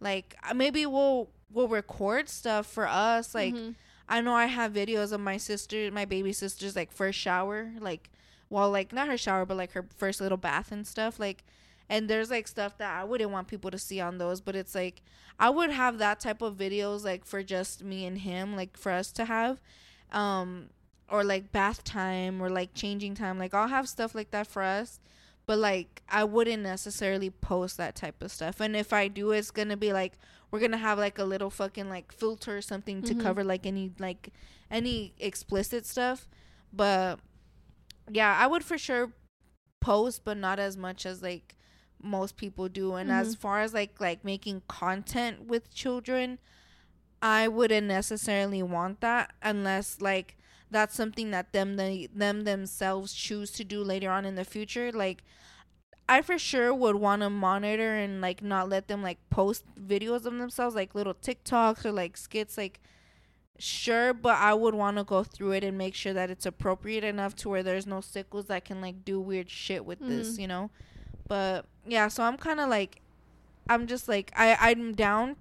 like uh, maybe we'll we'll record stuff for us like Mhm. I know I have videos of my sister, my baby sister's like first shower, like well, like not her shower, but like her first little bath and stuff. Like, and there's like stuff that I wouldn't want people to see on those, but it's like I would have that type of videos like for just me and him, like for us to have, um, or like bath time or like changing time. Like I'll have stuff like that for us, but like I wouldn't necessarily post that type of stuff. And if I do, it's gonna be like we're gonna have like a little fucking like filter or something to Mhm. cover like any like any explicit stuff but yeah i would for sure post but not as much as like most people do and as Mhm. far as like like making content with children i wouldn't necessarily want that unless like that's something that them they, them themselves choose to do later on in the future like I for sure would want to monitor and like not let them like post videos of themselves like little TikToks or like skits like sure, but I would want to go through it and make sure that it's appropriate enough to where there's no sickles that can like do weird shit with this, Mhm. you know. But yeah, so I'm kind of like, I'm just like I I'm down,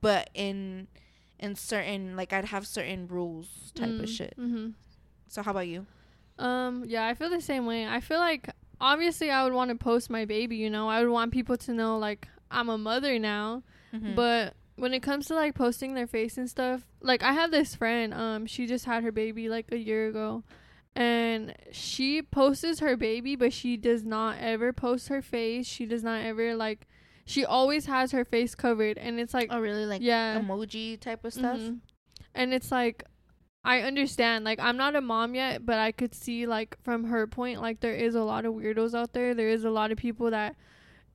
but in in certain like I'd have certain rules type of shit. Mm-hmm. So how about you? Um, yeah, I feel the same way. I feel like obviously I would want to post my baby, you know. I would want people to know like I'm a mother now. Mhm. But when it comes to like posting their face and stuff, like I have this friend, um, she just had her baby like a year ago. And she posts her baby, but she does not ever post her face. She does not ever like she always has her face covered and it's like oh really like yeah. emoji type of stuff? Mhm. And it's like I understand. Like I'm not a mom yet, but I could see like from her point like there is a lot of weirdos out there. There is a lot of people that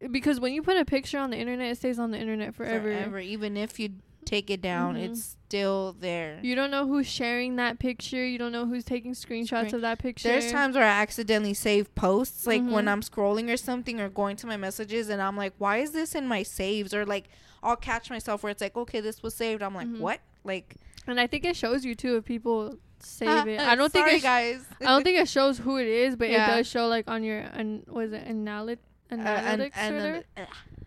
because when you put a picture on the internet, it stays on the internet forever. Forever, even if you take it down, Mhm. it's still there. You don't know who's sharing that picture. You don't know who's taking screenshots Screen- of that picture. There's times where I accidentally save posts, like when Mhm. I'm scrolling or something or going to my messages, and I'm like, why is this in my saves? Or like, I'll catch myself where it's like, okay, this was saved. I'm like, Mhm. what? Like, and I think it shows you too if people save it. I don't think it sh- guys. I don't think it shows who it is, but Yeah. it does show like on your an was it analyt Uh, analytics an- or anal- uh,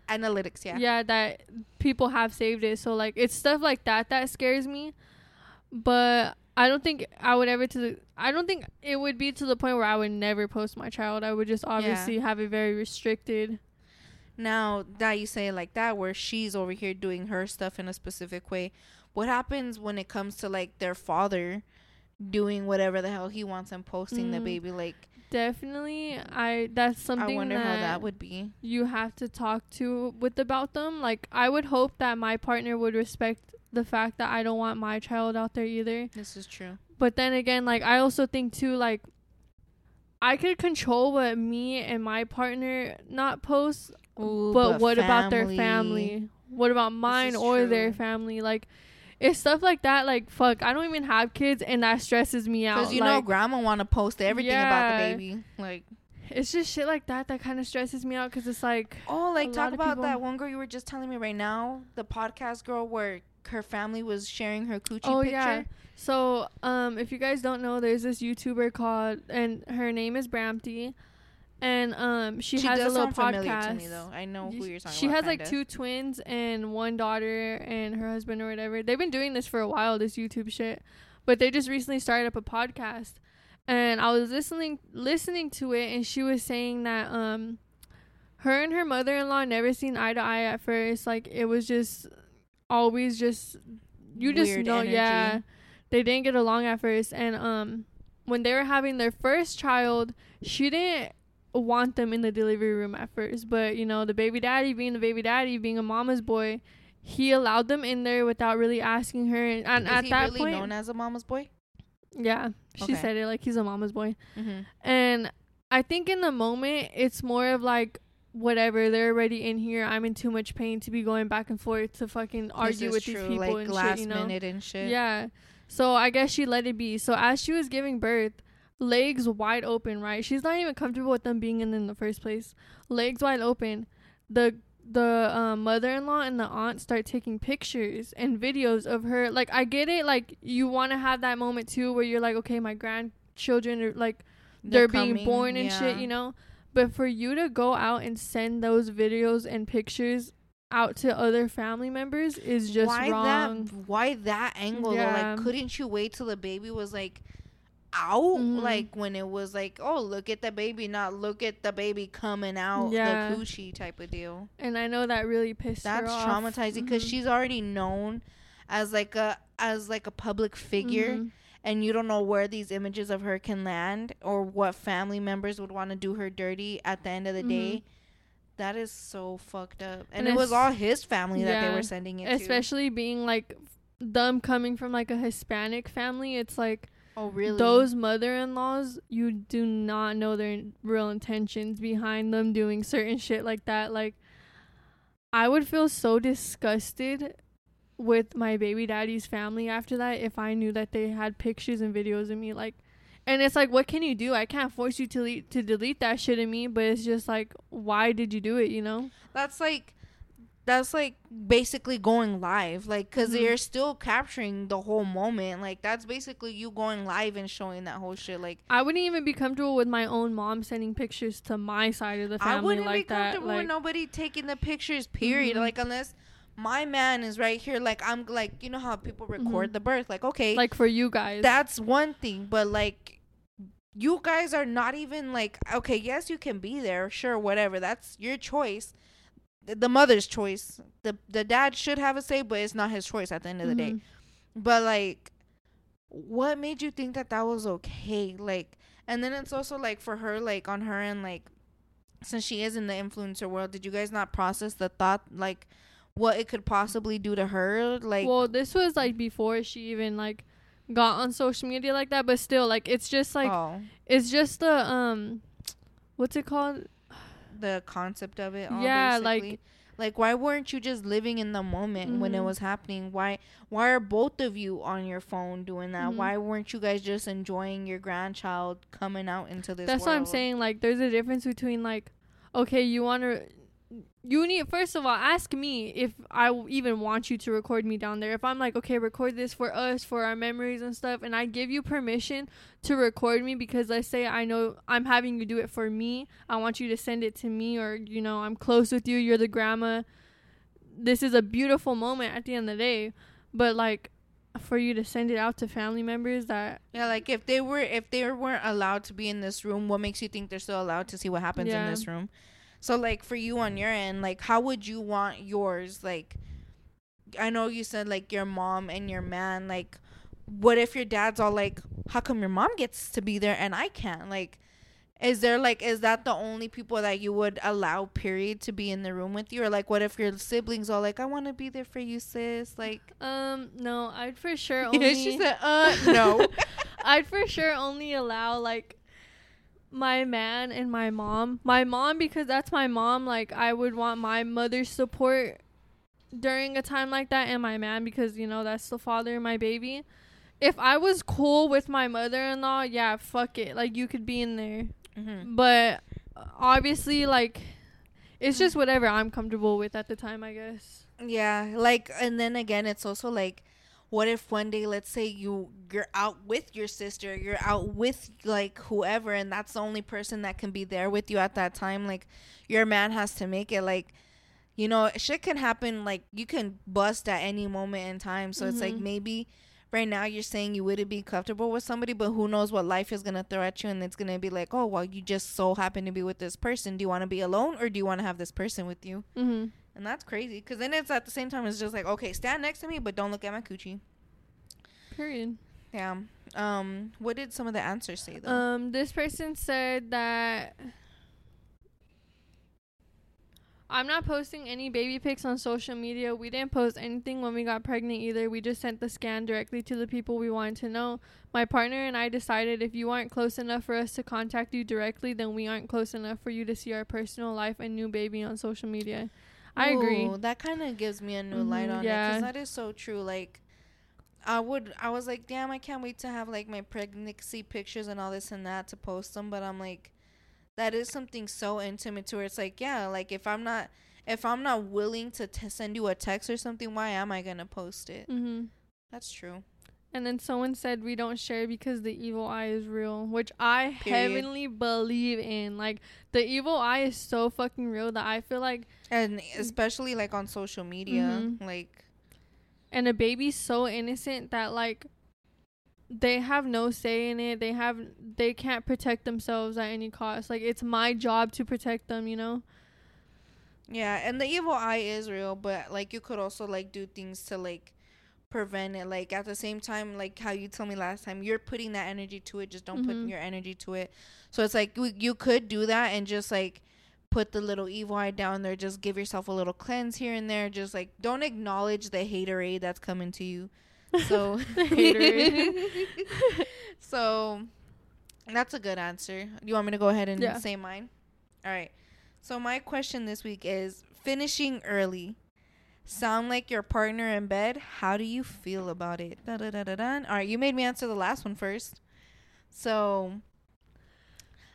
analytics, yeah. yeah that people have saved it so like it's stuff like that that scares me but i don't think i would ever to the i don't think it would be to the point where i would never post my child i would just obviously have it very restricted Now that you say it like that, where she's over here doing her stuff in a specific way, what happens when it comes to like their father doing whatever the hell he wants and posting the Mm. baby? Like, definitely i that's something I wonder that, how that would be. you have to talk to with about them like i would hope that my partner would respect the fact that i don't want my child out there either This is true. But then again, like I also think too, like I could control what me and my partner not post, Ooh, but, what about their family? What about mine or their family? Like it's stuff like that. Like fuck, I don't even have kids, and that stresses me out. Because you know, grandma want to post everything about the baby. Like, it's just shit like that that kind of stresses me out. Cause it's like, oh, like talk about that one girl you were just telling me right now, the podcast girl where her family was sharing her coochie oh picture. yeah. So um, if you guys don't know, there's this YouTuber called, and her name is Brampty, and um, she, She has a little podcast. me though. I know who you're talking she about. has like kinda. two twins and one daughter and her husband or whatever. They've been doing this for a while, this YouTube shit. But they just recently started up a podcast. And I was listening listening to it and she was saying that um her and her mother in law never seen eye to eye at first. Like it was just always just you just Weird know energy. yeah. They didn't get along at first and um when they were having their first child, she didn't want them in the delivery room at first, but you know, the baby daddy being the baby daddy, being a mama's boy, he allowed them in there without really asking her. And, and at he that really point, known as a mama's boy? yeah, she Okay. said it like he's a mama's boy. Mm-hmm. And I think in the moment, it's more of like, whatever, they're already in here. I'm in too much pain to be going back and forth to fucking argue with these people like and last shit, you know? minute and shit. Yeah. So I guess she let it be. So as she was giving birth, legs wide open, right? She's not even comfortable with them being in in the first place. Legs wide open. The the um, mother-in-law and the aunt start taking pictures and videos of her. Like I get it. Like you want to have that moment too, where you're like, okay, my grandchildren are like they're, being coming, born and shit, you know. But for you to go out and send those videos and pictures out to other family members is just why wrong. that? Why that angle? Though? Yeah. Like, couldn't you wait till the baby was like out? Mhm. Like when it was like, oh, look at the baby, not look at the baby coming out Yeah. the coochie type of deal. and I know that really pissed That's traumatizing because Mhm. she's already known as like a as like a public figure. Mhm. and you don't know where these images of her can land or what family members would want to do her dirty at the end of the Mhm. day. That is so fucked up. And, And it was all his family that they were sending it especially being like them coming from like a Hispanic family. It's like to. Oh, really? those mother-in-laws. You do not know their real intentions behind them doing certain shit like that. Like, I would feel so disgusted with my baby daddy's family after that if I knew that they had pictures and videos of me like and it's like what can you do? I can't force you to le- to delete that shit of me, but it's just like why did you do it, you know? That's like that's like basically going live like because Mhm. you're still capturing the whole moment like that's basically you going live and showing that whole shit like I wouldn't even be comfortable with my own mom sending pictures to my side of the family i wouldn't like be that. comfortable Like, with nobody taking the pictures period Mhm. like unless my man is right here like i'm like you know how people record Mhm. the birth like okay like for you guys. that's one thing but like you guys are not even like okay yes you can be there sure whatever that's your choice the, the mother's choice. The the dad should have a say but it's not his choice at the end of the day. Mhm. but like what made you think that that was okay? Like and then it's also like for her like on her end like since she is in the influencer world did you guys not process the thought like what it could possibly do to her? Like well, this was like before she even like got on social media like that, but still, like it's just like oh, it's just the um, what's it called? The concept of it all Yeah, like- basically. like why weren't you just living in the moment when it Mhm. was happening why why are both of you on your phone doing that Mhm. why weren't you guys just enjoying your grandchild coming out into this That's what I'm saying. Like, there's a difference between like, okay, you want to. You need first of all ask me if I even want you to record me down there. If I'm like, okay, record this for us for our memories and stuff, and I give you permission to record me because let's say I know I'm having you do it for me, I want you to send it to me, or you know I'm close with you, you're the grandma. This is a beautiful moment at the end of the day, but like for you to send it out to family members that Yeah, like if they were if they weren't allowed to be in this room, what makes you think they're still allowed to see what happens Yeah. in this room? So like for you on your end, like how would you want yours? Like I know you said like your mom and your man, like what if your dad's all like, How come your mom gets to be there and I can't? Like is there like is that the only people that you would allow period to be in the room with you? Or like what if your siblings all like, I wanna be there for you, sis? Like um no, I'd for sure only she said, uh no. I'd for sure only allow like my man and my mom. My mom because that's my mom. Like I would want my mother's support during a time like that, and my man because you know that's the father of my baby. If I was cool with my mother-in-law, yeah, fuck it. Like you could be in there, mm-hmm. but obviously, like it's just whatever I'm comfortable with at the time, I guess. Yeah, like and then again it's also like what if one day let's say you you're out with your sister, you're out with like whoever and that's the only person that can be there with you at that time like your man has to make it like you know, shit can happen like you can bust at any moment in time. So it's like Mhm. maybe right now you're saying you wouldn't be comfortable with somebody, but who knows what life is gonna throw at you and it's gonna be like, Oh well you just so happen to be with this person. Do you wanna be alone or do you wanna have this person with you? Mm-hmm. And that's crazy because then it's at the same time it's just like okay, stand next to me, but don't look at my coochie. Period. Yeah. Um, what did some of the answers say though? Um, this person said that I'm not posting any baby pics on social media. We didn't post anything when we got pregnant either. We just sent the scan directly to the people we wanted to know. My partner and I decided if you aren't close enough for us to contact you directly, then we aren't close enough for you to see our personal life and new baby on social media. I agree. That kind of gives me a new light Mhm, on it because that is so true. Like, I would, I was like, damn, I can't wait to have like my pregnancy pictures and all this and that to post them. But I'm like, that is something so intimate to where it's like, yeah, like if I'm not, if I'm not willing to t- send you a text or something, why am I gonna post it? hmm That's true. And then someone said we don't share because the evil eye is real, which I Period. heavenly believe in. Like the evil eye is so fucking real that I feel like And especially like on social media, Mhm. like, and a baby's so innocent that like they have no say in it. They have they can't protect themselves at any cost. Like it's my job to protect them, you know? Yeah, and the evil eye is real, but like you could also like do things to like prevent it. Like at the same time, like how you told me last time, you're putting that energy to it. Just don't put Mhm. your energy to it. So it's like you, you could do that and just like put the little evil eye down there. Just give yourself a little cleanse here and there. Just like don't acknowledge the haterade that's coming to you. So so that's a good answer. Do you want me to go ahead and Yeah. say mine? All right. So my question this week is finishing early. Sound like your partner in bed? How do you feel about it? Da, da, da, da, da. All right, you made me answer the last one first. So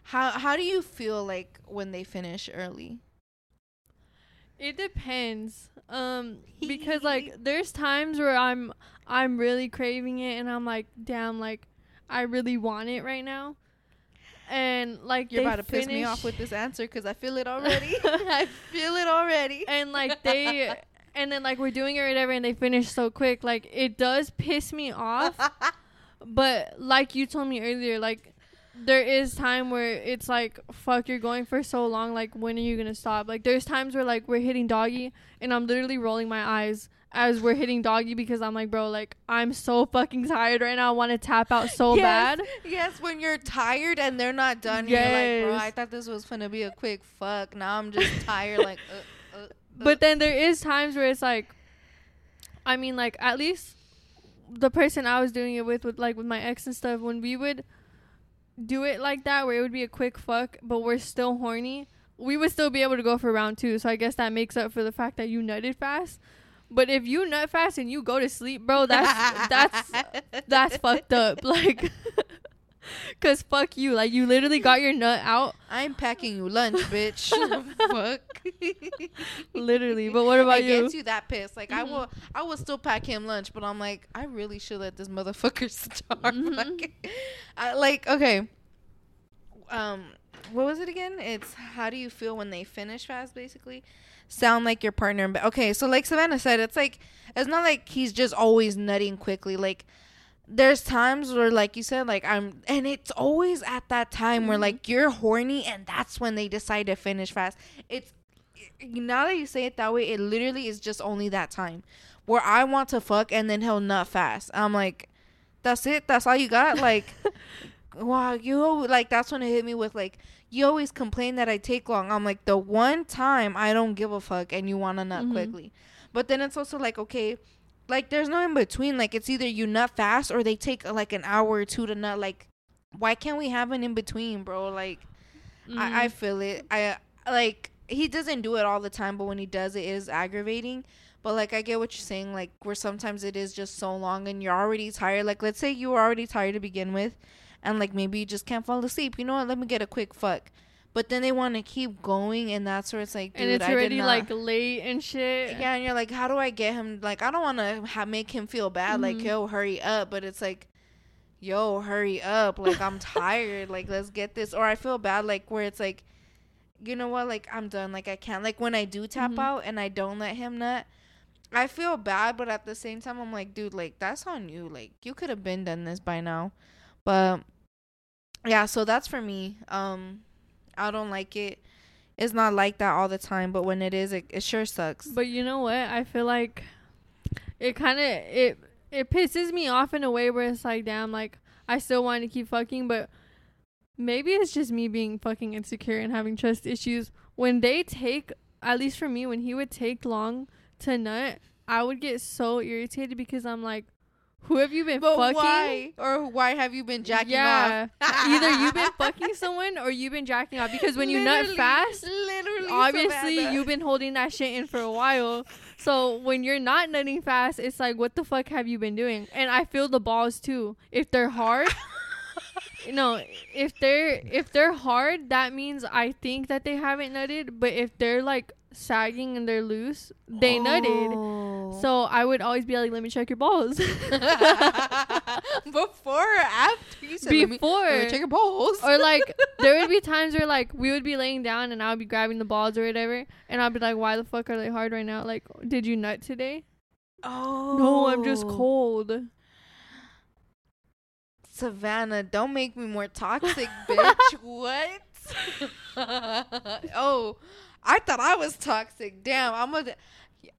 how how do you feel like when they finish early? It depends. Um because like there's times where I'm I'm really craving it and I'm like, damn, like I really want it right now. And like You're about to piss me off with this answer because I feel it already. I feel it already. and like they and then like we're doing it or whatever and they finish so quick. Like it does piss me off. but like you told me earlier, like there is time where it's like fuck you're going for so long like when are you gonna stop like there's times where like we're hitting doggy and i'm literally rolling my eyes as we're hitting doggy because i'm like bro like i'm so fucking tired right now i want to tap out so Yes. bad Yes, when you're tired and they're not done, you're like, bro, I thought this was gonna be a quick fuck. Now I'm just tired. Like, uh. But then there is times where it's like i mean like at least the person i was doing it with with like with my ex and stuff when we would do it like that where it would be a quick fuck but we're still horny we would still be able to go for round two. So i guess that makes up for the fact that you nutted fast. But if you nut fast and you go to sleep bro that's that's that's fucked up. Like Cause fuck you, like you literally got your nut out, I'm packing you lunch, bitch. fuck. literally. But what about it you? gets you that pissed. Like I Mhm. will, I will still pack him lunch, but I'm like, I really should let this motherfucker starve. Mhm. Like, I, like, okay. Um, what was it again? It's how do you feel when they finish fast? Basically, sound like your partner. Okay, so like Savannah said, it's like it's not like he's just always nutting quickly. Like there's times where like you said like i'm and it's always at that time where Mhm. like you're horny and that's when they decide to finish fast. It's now that you say it that way it literally is just only that time where i want to fuck and then he'll nut fast. I'm like that's it? That's all you got? Like wow you like that's when it hit me with like you always complain that i take long. I'm like the one time i don't give a fuck and you want to nut Mhm. quickly. But then it's also like okay like there's no in between like it's either you nut fast or they take like an hour or two to nut like why can't we have an in between bro? Like I, I Mhm. feel it. I like he doesn't do it all the time but when he does it is aggravating. But like i get what you're saying like where sometimes it is just so long and you're already tired. Like let's say you were already tired to begin with and like maybe you just can't fall asleep. You know what? Let me get a quick fuck but then they want to keep going and that's where it's like dude and it's I already like late and shit. yeah, and you're like, how do I get him? Like, I don't want to ha- make him feel bad. Like, Mhm. yo, hurry up. But it's like, yo, hurry up. Like, I'm tired. Like, let's get this. Or I feel bad, like, where it's like, you know what? Like, I'm done. Like, I can't. Like, when I do tap Mhm. out and I don't let him nut, I feel bad. But at the same time, I'm like, dude, like, that's on you. Like, you could have been done this by now. But yeah, so that's for me. Um, I don't like it. It's not like that all the time, but when it is, it, it sure sucks. But you know what? I feel like it kind of it it pisses me off in a way where it's like, damn, like I still want to keep fucking, but maybe it's just me being fucking insecure and having trust issues. When they take, at least for me, when he would take long to nut, I would get so irritated because I'm like, who have you been But fucking? why? Or why have you been jacking yeah. off? Either you've been fucking someone or you've been jacking off because when you nut Literally- fast, literally, obviously Savannah. you've been holding that shit in for a while. So when you're not nutting fast, it's like, what the fuck have you been doing? And I feel the balls too. If they're hard, no, if they're if they're hard, that means I think that they haven't nutted. But if they're like sagging and they're loose, they nutted. Oh. So I would always be like, let me check your balls. before or after you said let me, Before. let me check your balls. or like there would be times where like we would be laying down and I would be grabbing the balls or whatever, and I'd be like, "Why the fuck are they hard right now? Like, did you nut today? oh No, I'm just oh. cold." Savannah, don't make me more toxic, bitch. what? oh, I thought I was toxic. Damn, I'm gonna,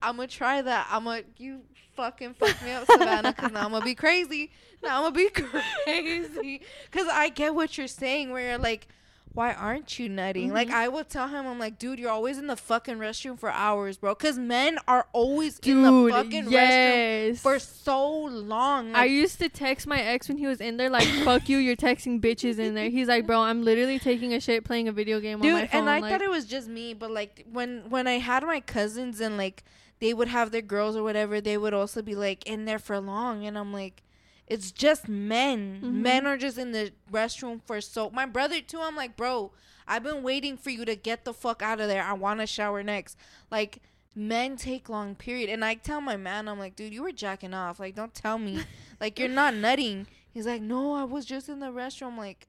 I'm gonna try that. I'm gonna, you fucking fuck me up, Savannah, because now I'm gonna be crazy. Now I'm gonna be crazy. Because I get what you're saying, where you're like, why aren't you nutting? Like, Mhm. I will tell him, I'm like, dude, you're always in the fucking restroom for hours, bro. Because men are always in the Dude, fucking restroom for so long. I used to text my ex when he was in there like, "Fuck you, you're texting bitches in there." He's like, "Bro, I'm literally taking a shit playing a video game on my dude phone." and i like, thought it was just me but like when when i had my cousins and like they would have their girls or whatever they would also be like in there for long and i'm like It's just men. Mhm. Men are just in the restroom for so. My brother too. I'm like, bro, I've been waiting for you to get the fuck out of there. I want to shower next. Like men take long period, and I tell my man, I'm like, dude, you were jacking off. Like, don't tell me, like you're not nutting. He's like, no, I was just in the restroom. Like,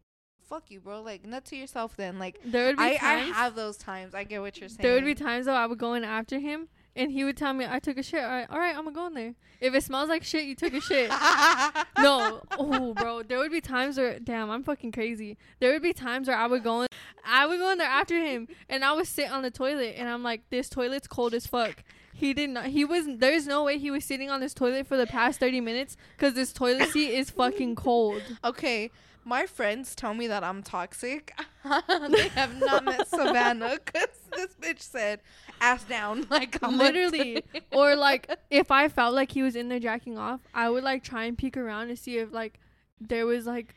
fuck you, bro. Like, nut to yourself then. Like, There would be I I have those times. I get what you're saying. there would be times though I would go in after him, and he would tell me I took a shit. All right, all right, I'm gonna go in there. If it smells like shit, you took a shit. no, oh, bro. There would be times where, damn, I'm fucking crazy. There would be times where I would go in, I would go in there after him, and I would sit on the toilet, and I'm like, this toilet's cold as fuck. He did not. He was. There's no way he was sitting on this toilet for the past 30 minutes because this toilet seat is fucking cold. Okay, my friends tell me that I'm toxic. they have not met Savannah because this bitch said ass down. Like I'm Literally. or like, if I felt like he was in there jacking off, I would like try and peek around to see if like there was like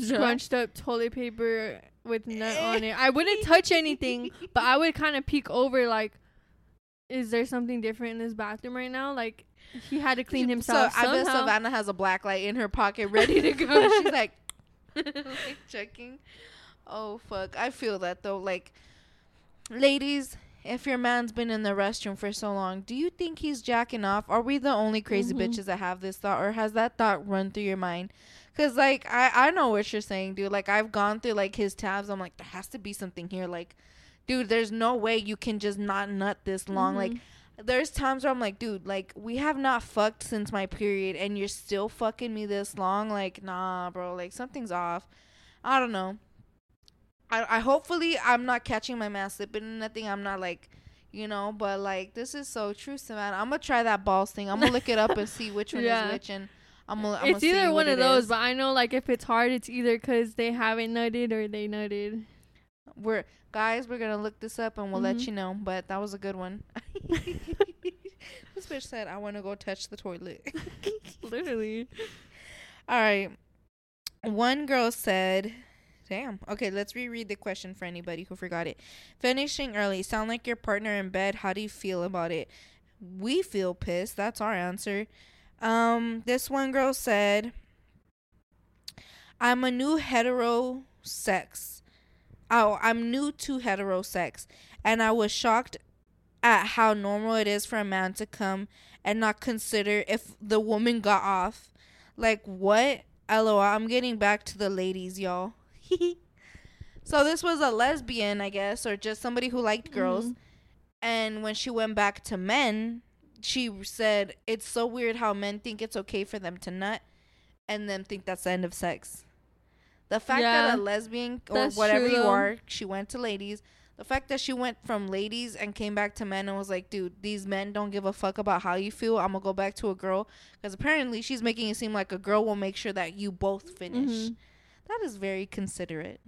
scrunched up toilet paper with nut on it. I wouldn't eh. touch anything, but I would kind of peek over like, is there something different in this bathroom right now? Like he had to clean himself. So I bet. Savannah has a black light in her pocket ready to go. She's like, like checking. Oh fuck! I feel that though. Like, ladies, if your man's been in the restroom for so long, do you think he's jacking off? Are we the only crazy Mhm. bitches that have this thought, or has that thought run through your mind? Cause like I I know what you're saying, dude. Like I've gone through like his tabs. I'm like, there has to be something here. Like, dude, there's no way you can just not nut this long. Like Mhm. There's times where I'm like, dude, like we have not fucked since my period, and you're still fucking me this long. Like, nah, bro. Like something's off. I don't know. I I hopefully I'm not catching my man slipping in nothing. I'm not like, you know, but like this is so true, Savannah. I'm gonna try that balls thing. I'm gonna look it up and see which one Yeah. is which, and I'm gonna. I'm it's gonna see either one of those, is. but I know like if it's hard, it's either because they haven't nutted or they nutted. We're guys. We're gonna look this up and we'll let Mhm. you know. But that was a good one. this bitch said, "I want to go touch the toilet." Literally. All right. One girl said, Damn. Okay, let's reread the question for anybody who forgot it. Finishing early. Sound like your partner in bed. How do you feel about it? We feel pissed. That's our answer. Um, this one girl said, I'm a new hetero sex. Oh, I'm new to heterosex. And I was shocked at how normal it is for a man to come and not consider if the woman got off. Like what? LOL. I'm getting back to the ladies, y'all. so this was a lesbian, I guess, or just somebody who liked girls. Mhm. And when she went back to men, she said it's so weird how men think it's okay for them to nut and then think that's the end of sex. The fact Yeah. that a lesbian or whatever true, you are, she went to ladies. The fact that she went from ladies and came back to men and was like, dude, these men don't give a fuck about how you feel. I'm going to go back to a girl. Because apparently she's making it seem like a girl will make sure that you both finish. Mhm. That is very considerate.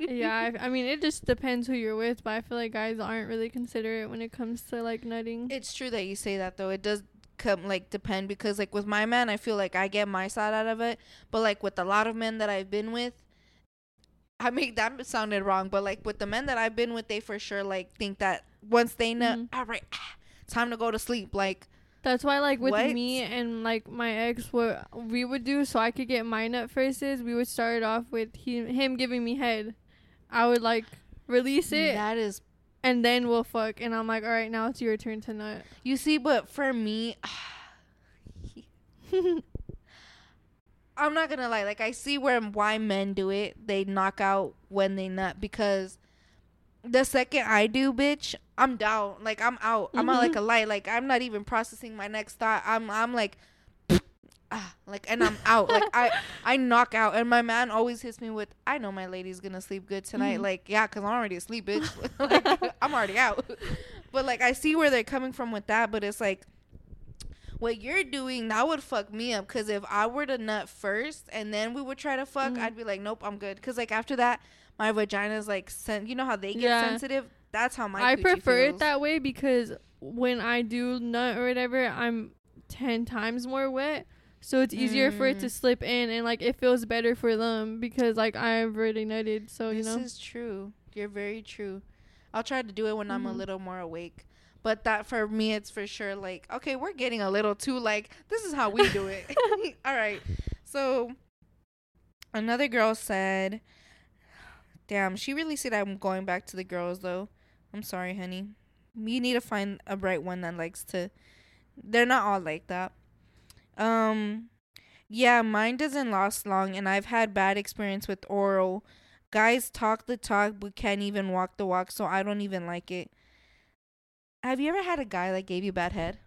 yeah, I, I mean, it just depends who you're with, but I feel like guys aren't really considerate when it comes to like nutting. It's true that you say that though. It does come like depend because like with my man, I feel like I get my side out of it, but like with a lot of men that I've been with, I mean that sounded wrong, but like with the men that I've been with, they for sure like think that once they nut, Mhm. all right, ah, time to go to sleep. Like That's why, like with What? me and like my ex, what we would do so I could get my nut first is we would start it off with him, him giving me head. I would like release it that is, and then we'll fuck. And I'm like, all right, now it's your turn to nut. you see, but for me. I'm not gonna lie. Like I see where why men do it. They knock out when they nut because the second I do, bitch, I'm down. Like I'm out. I'm out mm-hmm. like a light. Like I'm not even processing my next thought. I'm I'm like, ah, like and I'm out. like I I knock out. And my man always hits me with, I know my lady's gonna sleep good tonight. Mhm. Like yeah, cause I'm already asleep, bitch. like I'm already out. But like I see where they're coming from with that. But it's like what you're doing that would fuck me up because if I were to nut first and then we would try to fuck, Mhm. I'd be like, nope, I'm good. Because like after that, my vagina's like, sen- you know how they get Yeah. sensitive. That's how my I prefer feels. it that way because when I do nut or whatever, I'm ten times more wet. So it's easier for it to Mm. slip in and like it feels better for them because like I've already nutted. So you know, this is true. You're very true. I'll try to do it when I'm a Mhm. little more awake. But that for me, it's for sure like, okay, we're getting a little too like, this is how we do it. All right. So another girl said, damn, she really said I'm going back to the girls though. I'm sorry, honey. You need to find a bright one that likes to. They're not all like that. Um, yeah, mine doesn't last long, and I've had bad experience with oral. Guys talk the talk but can't even walk the walk, so I don't even like it. Have you ever had a guy that gave you bad head?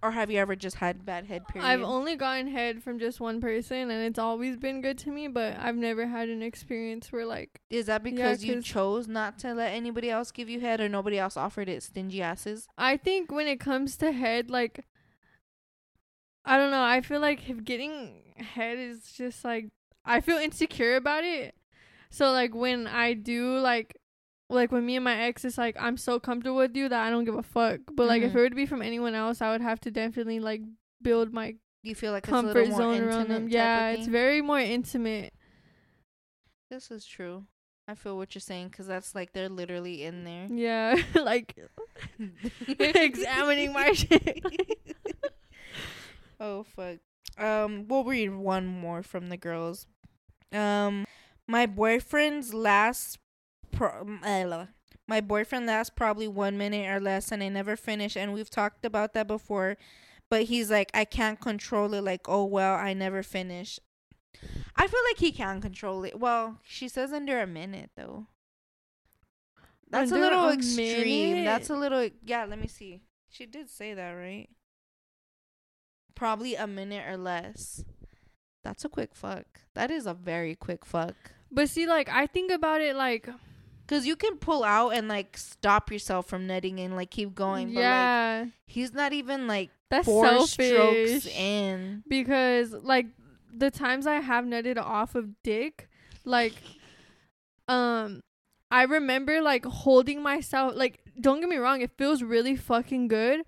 Or have you ever just had bad head period? I've only gotten head from just one person, and it's always been good to me. But I've never had an experience where like Is that Yeah, because you 'cause- chose not to let anybody else give you head or nobody else offered it, stingy asses? I think when it comes to head, like I don't know, I feel like getting head is just like I feel insecure about it. So like when I do like like when me and my ex is like I'm so comfortable with you that I don't give a fuck. But like if Mhm. it were to be from anyone else, I would have to definitely like build my You feel like comfort it's a little more zone around intimate them. Yeah, it's very more intimate. This is true. I feel what you're saying because that's like they're literally in there. Yeah, like examining my shit. Oh fuck. Um, we'll read one more from the girls. Um, my boyfriend's last. Pro- uh, my boyfriend lasts probably one minute or less, and I never finish. And we've talked about that before, but he's like, I can't control it. Like, oh well, I never finish. I feel like he can control it. Well, she says under a minute though. That's Under a little a extreme. That's a little yeah, let me see. She did say that, right? Probably a minute or less. That's a quick fuck. That is a very quick fuck. But see, like I think about it like Cause you can pull out and like stop yourself from netting and like keep going. But like yeah, he's not even like that's four selfish. strokes in. because like the times I have netted off of dick, like um I remember like holding myself like don't get me wrong, it feels really fucking good,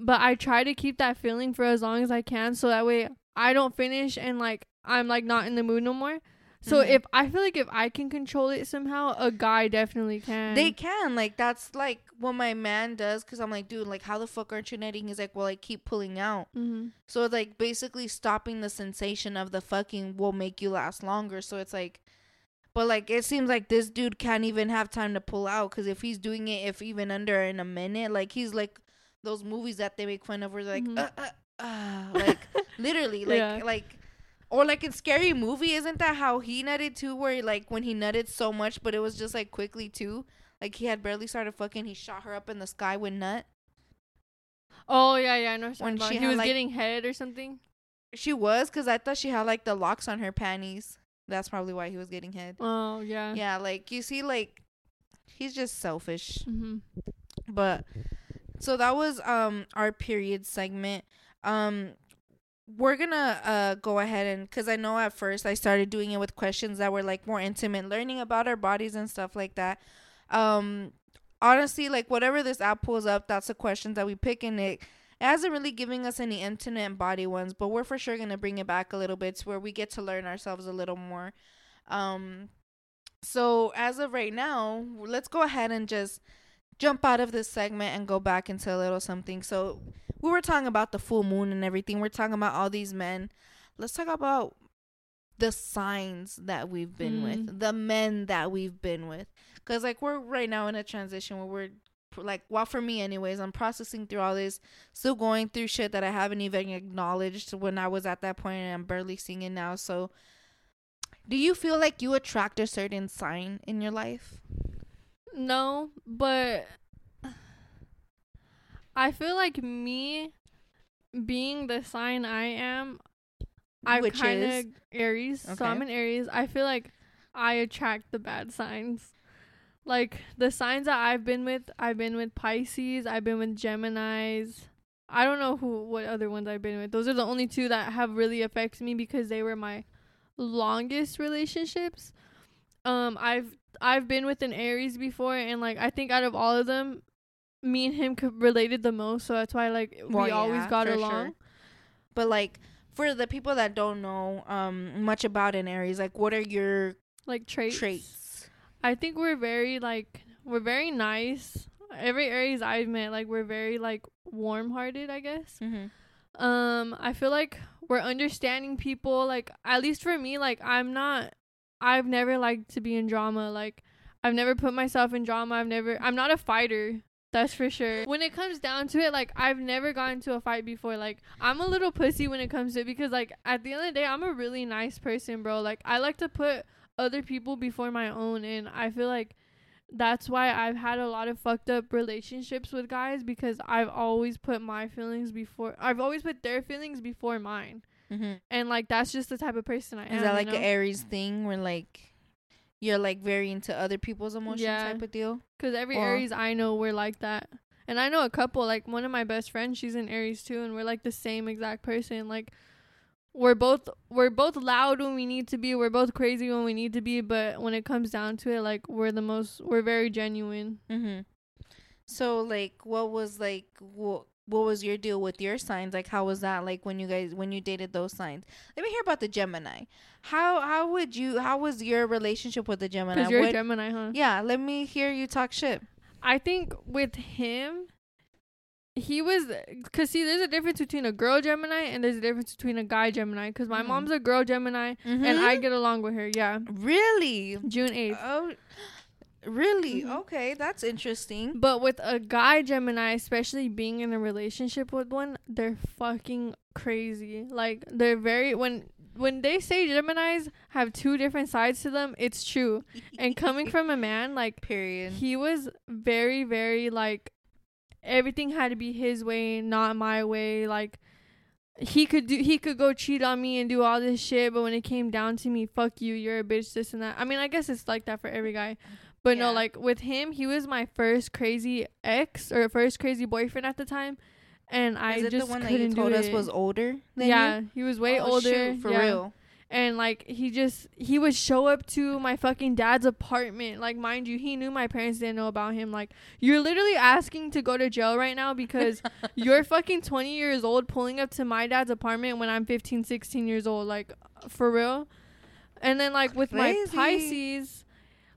but I try to keep that feeling for as long as I can so that way I don't finish and like I'm like not in the mood no more. So Mhm. if I feel like if I can control it somehow, a guy definitely can. They can like that's like what my man does. Cause I'm like, dude, like how the fuck aren't you nutting? He's like, well, I keep pulling out. hmm So it's like basically stopping the sensation of the fucking will make you last longer. So it's like, but like it seems like this dude can't even have time to pull out because if he's doing it, if even under in a minute, like he's like those movies that they make fun of where they're like, Mhm. uh, uh, uh, like literally, like Yeah. like. Or like in Scary Movie, isn't that how he nutted too? Where like when he nutted so much, but it was just like quickly too. Like he had barely started fucking, he shot her up in the sky with nut. Oh yeah, yeah, I know. When she he was like- getting head or something. She was, cause I thought she had like the locks on her panties. That's probably why he was getting head. Oh yeah. Yeah, like you see, like he's just selfish. Mm-hmm. But so that was um our period segment. Um, we're gonna uh go ahead and because I know at first I started doing it with questions that were like more intimate, learning about our bodies and stuff like that. Um, honestly, like whatever this app pulls up, that's the questions that we pick, and it. It hasn't really giving us any intimate body ones, but we're for sure gonna bring it back a little bit to where we get to learn ourselves a little more. Um, so as of right now, let's go ahead and just jump out of this segment and go back into a little something. So we were talking about the full moon and everything. We're talking about all these men. Let's talk about the signs that we've been Mm. with, the men that we've been with. Cause like we're right now in a transition where we're like, well, for me anyways, I'm processing through all this, still going through shit that I haven't even acknowledged when I was at that point, and I'm barely seeing it now. So, do you feel like you attract a certain sign in your life? No, but I feel like me being the sign I am, I'm Which kind of Aries, so I'm an Aries. I feel like I attract the bad signs. Like the signs that I've been with, I've been with Pisces, I've been with Geminis. I don't know who what other ones I've been with. Those are the only two that have really affected me because they were my longest relationships. Um I've I've been with an Aries before and like I think out of all of them me and him could related the most, so that's why like Well, we always yeah, got along. sure. But like for the people that don't know um much about an Aries, like what are your Like traits. traits? I think we're very like we're very nice. every Aries I've met, like we're very like warm hearted, I guess. Mm-hmm. Um, I feel like we're understanding people. Like at least for me, like I'm not. I've never liked to be in drama. Like I've never put myself in drama. I've never. I'm not a fighter. That's for sure. When it comes down to it, like I've never gotten into a fight before. Like I'm a little pussy when it comes to it because like at the end of the day, I'm a really nice person, bro. Like I like to put other people before my own and I feel like that's why I've had a lot of fucked up relationships with guys because I've always put my feelings before I've always put their feelings before mine. Mm-hmm. And like that's just the type of person I am. Is that like you know? an Aries thing where like you're like very into other people's emotions Yeah. type of deal? Cuz every Or- Aries I know we're like that. And I know a couple like one of my best friends, she's an Aries too and we're like the same exact person. Like we're both we're both loud when we need to be. We're both crazy when we need to be, but when it comes down to it like we're the most we're very genuine. Mm-hmm. So like, what was like what what was your deal with your signs? Like, how was that like when you guys when you dated those signs? Let me hear about the Gemini. How how would you how was your relationship with the Gemini? Cuz you're a Gemini, huh? yeah, let me hear you talk shit. I think with him, he was because see, there's a difference between a girl Gemini and there's a difference between a guy Gemini. Because my Mhm. mom's a girl Gemini and I get along with her. Yeah, really June eighth. oh really Mhm. okay that's interesting. But with a guy Gemini, especially being in a relationship with one, they're fucking crazy. Like they're very when when they say Geminis have two different sides to them, it's true. And coming from a man, like period. he was very very like everything had to be his way not my way like he could do he could go cheat on me and do all this shit but when it came down to me fuck you you're a bitch this and that i mean i guess it's like that for every guy but no like with him he was my first crazy ex or first crazy boyfriend at the time and i Is it just the one that couldn't you told us it. was older than yeah you? he was way Oh, older shoot, for yeah real. and like he just he would show up to my fucking dad's apartment like mind you he knew my parents didn't know about him like you're literally asking to go to jail right now because you're fucking 20 years old pulling up to my dad's apartment when i'm 15 16 years old like for real and then like with my pisces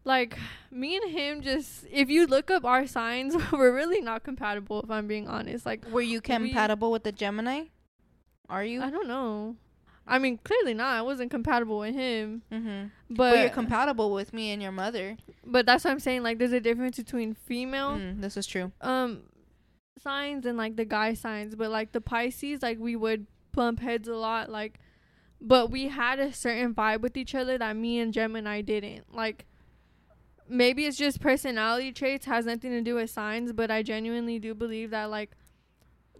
like me and him just if you look up our signs we're really not compatible if i'm being honest like Were you compatible with the Gemini? Are you? i don't know i mean clearly not i wasn't compatible with him mm-hmm. but But you're compatible with me and your mother. But that's what I'm saying. Like, there's a difference between female Mm, this is true. um signs and like the guy signs. But like the Pisces, like we would bump heads a lot. Like, but we had a certain vibe with each other that me and Gemini didn't. Like, maybe it's just personality traits, has nothing to do with signs. But I genuinely do believe that like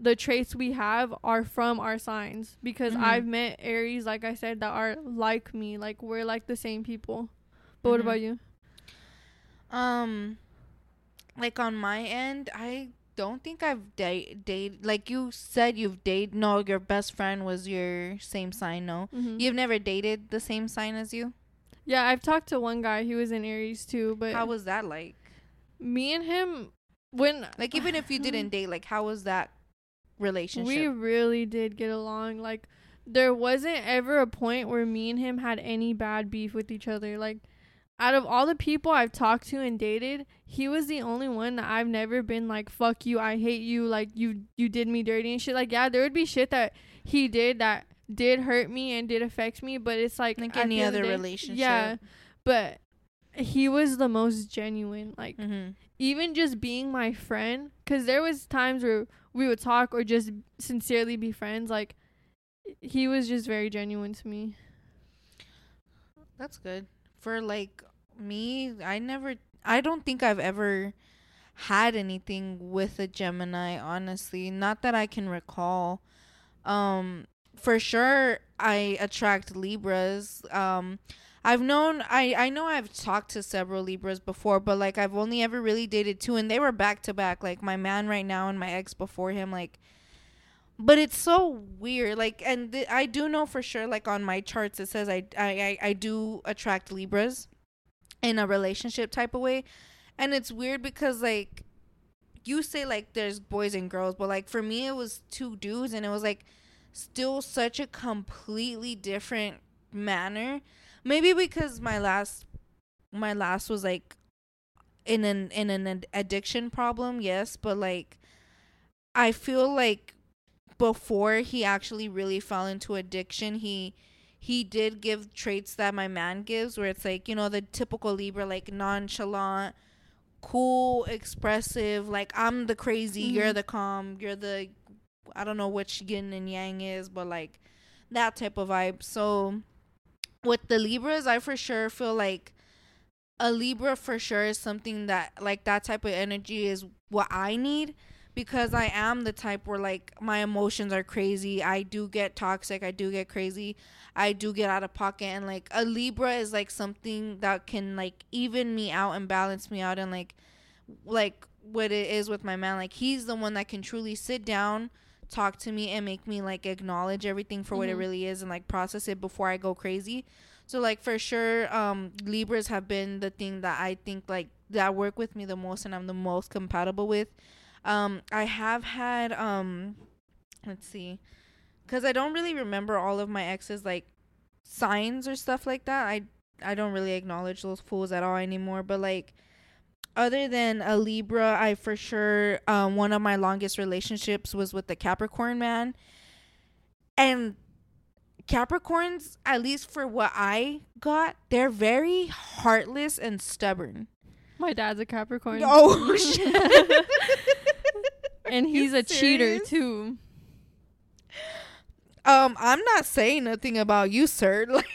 the traits we have are from our signs because Mhm. I've met Aries, like I said, that are like me. Like we're like the same people. But what Mhm. about you? Um, like on my end, I don't think I've date date like you said you've dated. No, your best friend was your same sign. No, Mhm. you've never dated the same sign as you. Yeah, I've talked to one guy. He was in Aries too, but How was that like? me and him, when Like even if you didn't date, like how was that relationship? we really did get along. Like there wasn't ever a point where me and him had any bad beef with each other. Like out of all the people I've talked to and dated, he was the only one that I've never been like fuck you, I hate you, like you you did me dirty and shit. Like yeah, there would be shit that he did that did hurt me and did affect me, but it's like like any the end of other day- relationship. Yeah, but he was the most genuine. Like Mm-hmm. even just being my friend because there was times where we would talk or just sincerely be friends like he was just very genuine to me That's good. For like me, I never I don't think I've ever had anything with a Gemini, honestly. Not that I can recall. Um for sure I attract Libras. Um I've known I I know I've talked to several Libras before, but like I've only ever really dated two and they were back to back. Like my man right now and my ex before him like but it's so weird like and th- i do know for sure like on my charts it says I, I i i do attract libras in a relationship type of way and it's weird because like you say like there's boys and girls but like for me it was two dudes and it was like still such a completely different manner maybe because my last my last was like in an in an addiction problem, yes, but like I feel like before he actually really fell into addiction, he he did give traits that my man gives where it's like, you know, the typical Libra like nonchalant, cool, expressive, like I'm the crazy, Mhm. you're the calm, you're the I don't know which yin and yang is, but like that type of vibe. So with the Libras, I for sure feel like a Libra for sure is something that like that type of energy is what I need because I am the type where like my emotions are crazy. I do get toxic, I do get crazy. I do get out of pocket and like a Libra is like something that can like even me out and balance me out and like like what it is with my man like he's the one that can truly sit down talk to me and make me like acknowledge everything for what it Mhm. really is and like process it before I go crazy. So like for sure um Libras have been the thing that I think like that work with me the most and I'm the most compatible with. Um I have had um let's see cuz I don't really remember all of my exes like signs or stuff like that. I I don't really acknowledge those fools at all anymore, but like other than a Libra, I for sure um one of my longest relationships was with the Capricorn man. And Capricorns, at least for what I got, they're very heartless and stubborn. My dad's a Capricorn. Oh shit. and he's a cheater too. Um, I'm not saying nothing about you, sir. Like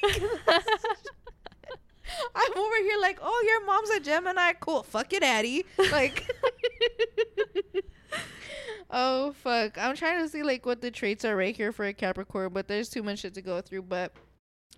I'm over here like, oh, your mom's a Gemini. Cool. Fuck your daddy. Like, oh fuck. I'm trying to see like what the traits are right here for a Capricorn, but there's too much shit to go through. But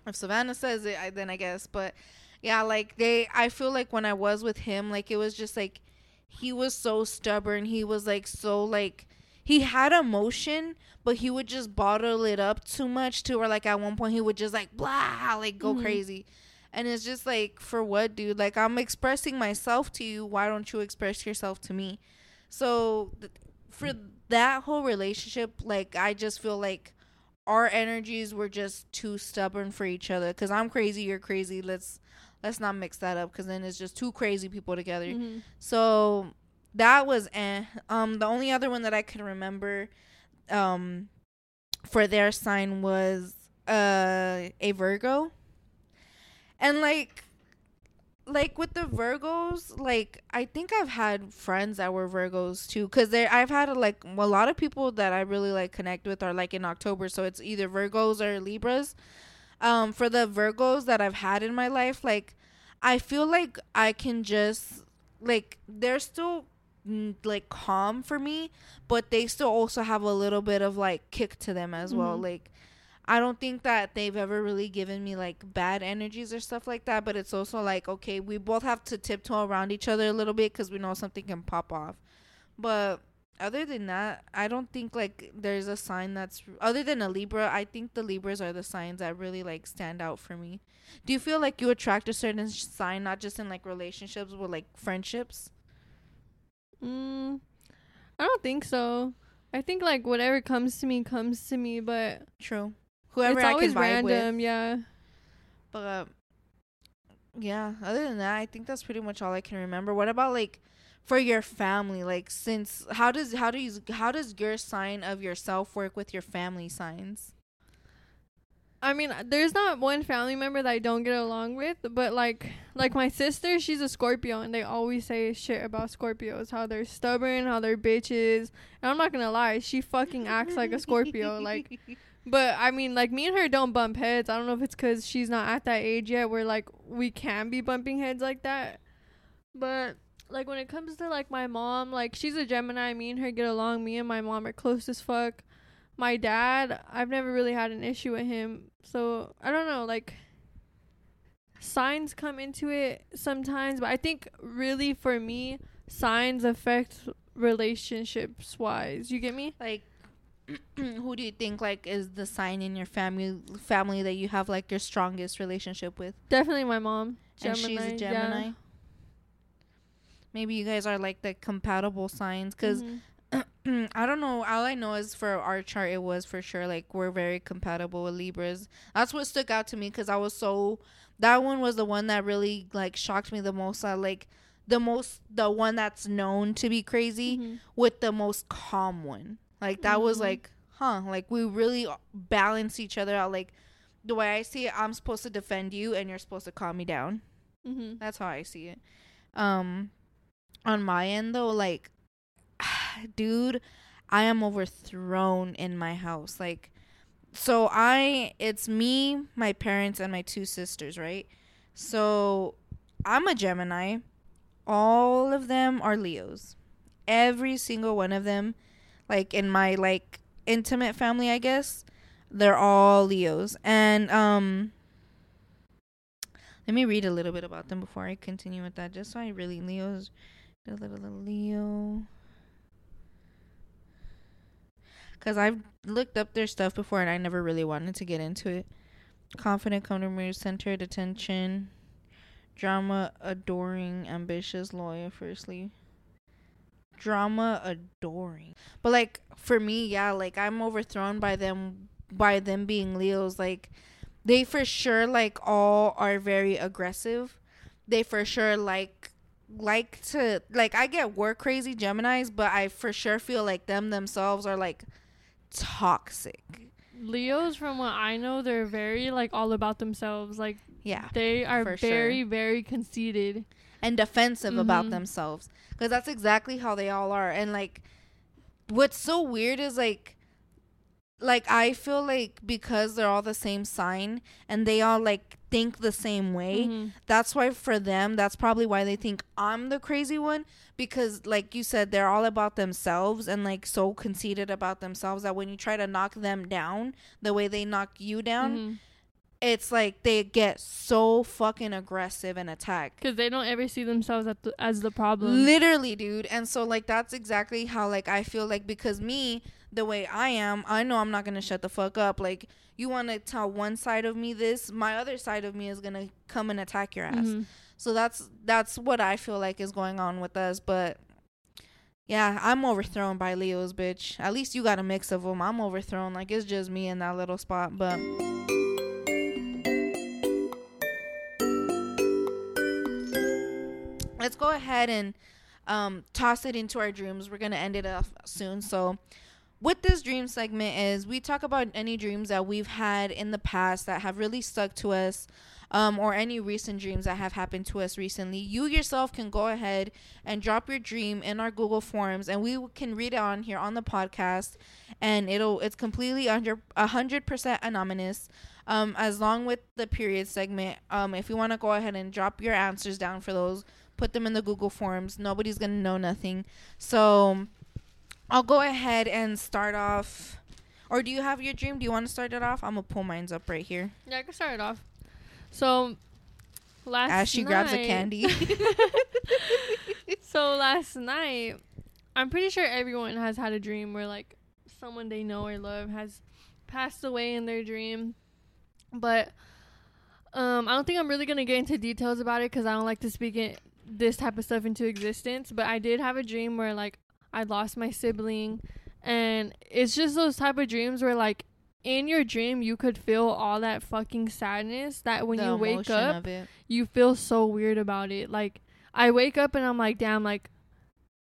if Savannah says it, I, then I guess. But yeah, like they, I feel like when I was with him, like it was just like he was so stubborn. He was like so like he had emotion, but he would just bottle it up too much to where like at one point he would just like blah like go Mhm. crazy. And it's just like for what, dude? Like I'm expressing myself to you. Why don't you express yourself to me? So th- for that whole relationship, like I just feel like our energies were just too stubborn for each other. Cause I'm crazy, you're crazy. Let's let's not mix that up. Cause then it's just two crazy people together. Mhm. So that was eh. Um, the only other one that I can remember, um, for their sign was uh a Virgo. And like, like with the Virgos, like I think I've had friends that were Virgos too, cause there I've had like a lot of people that I really like connect with are like in October, so it's either Virgos or Libras. Um, for the Virgos that I've had in my life, like I feel like I can just like they're still mm, like calm for me, but they still also have a little bit of like kick to them as well. Mhm. Like I don't think that they've ever really given me like bad energies or stuff like that, but it's also like okay, we both have to tiptoe around each other a little bit cuz we know something can pop off. But other than that, I don't think like there's a sign that's other than a Libra. I think the Libras are the signs that really like stand out for me. Do you feel like you attract a certain sign, not just in like relationships, but like friendships? Mm, I don't think so. I think like whatever comes to me comes to me, but True. Whoever it's I always can vibe random. with. Yeah. But uh, yeah, other than that, I think that's pretty much all I can remember. What about like for your family? Like since how does how do you how does your sign of yourself work with your family signs? I mean, there's not one family member that I don't get along with, but like like my sister, she's a Scorpio and they always say shit about Scorpios, how they're stubborn, how they're bitches. And I'm not going to lie, she fucking acts like a Scorpio like but I mean, like me and her don't bump heads. I don't know if it's cuz she's not at that age yet where like we can be bumping heads like that. But like when it comes to like my mom, like she's a Gemini, me and her get along. Me and my mom are close as fuck. My dad, I've never really had an issue with him. So, I don't know, like signs come into it sometimes, but I think really for me, signs affect relationships wise. You get me? like who do you think like is the sign in your family family that you have like your strongest relationship with? Definitely my mom. and she's a yeah. Gemini. Maybe you guys are like the compatible signs because Mhm. I don't know. All I know is for our chart, it was for sure like we're very compatible with Libras. That's what stuck out to me because I was so. That one was the one that really like shocked me the most. I like the most the one that's known to be crazy Mhm. with the most calm one. Like that was Mhm. like, huh? Like we really balance each other out. Like the way I see it, I'm supposed to defend you, and you're supposed to calm me down. Mhm. That's how I see it. Um, on my end though, like, dude, I am overthrown in my house. Like, so I, it's me, my parents, and my two sisters, right? So I'm a Gemini. All of them are Leos. Every single one of them, like in my like intimate family, I guess, they're all Leos. And um let me read a little bit about them before I continue with that, just so I really Leo's a little, little Leo. Cause I've looked up their stuff before and I never really wanted to get into it. Confident, comfortable, centered, attention, drama, adoring, ambitious, loyal. Firstly, drama, adoring. But like for me, yeah, like I'm overthrown by them by them being Leos. Like they for sure like all are very aggressive. They for sure like like to like I get work crazy Geminis, but I for sure feel like them themselves are like toxic. Leos, from what I know, they're very like all about themselves. Like Yeah. they are very, sure. very conceited. And defensive about Mhm. themselves because that's exactly how they all are and like what's so weird is like like i feel like because they're all the same sign and they all like think the same way Mhm. that's why for them that's probably why they think i'm the crazy one because like you said they're all about themselves and like so conceited about themselves that when you try to knock them down the way they knock you down Mhm. It's like they get so fucking aggressive and attack Because they don't ever see themselves at the, as the problem. Literally, dude. And so like that's exactly how like I feel like because me, the way I am, I know I'm not gonna shut the fuck up. Like you wanna tell one side of me this, my other side of me is gonna come and attack your ass. Mhm. So that's that's what I feel like is going on with us. But yeah, I'm overthrown by Leo's bitch. At least you got a mix of them. I'm overthrown. Like it's just me in that little spot. But let's go ahead and um, toss it into our dreams. We're gonna end it off soon. So, what this dream segment is, we talk about any dreams that we've had in the past that have really stuck to us, um, or any recent dreams that have happened to us recently. You yourself can go ahead and drop your dream in our Google Forms, and we can read it on here on the podcast, and it'll it's completely under hundred percent anonymous. Um, as long with the period segment, um, if you want to go ahead and drop your answers down for those, put them in the Google Forms. Nobody's gonna know nothing. So I'll go ahead and start off. Or do you have your dream? Do you want to start it off? I'm gonna pull mine up right here Yeah, I can start it off. So last as she grabs a candy. so last night, I'm pretty sure everyone has had a dream where like someone they know or love has passed away in their dream. But um, I don't think I'm really gonna get into details about it because I don't like to speak it this type of stuff into existence. But I did have a dream where like I lost my sibling, and it's just those type of dreams where like in your dream you could feel all that fucking sadness that when The you wake up you feel so weird about it. Like I wake up and I'm like, damn, like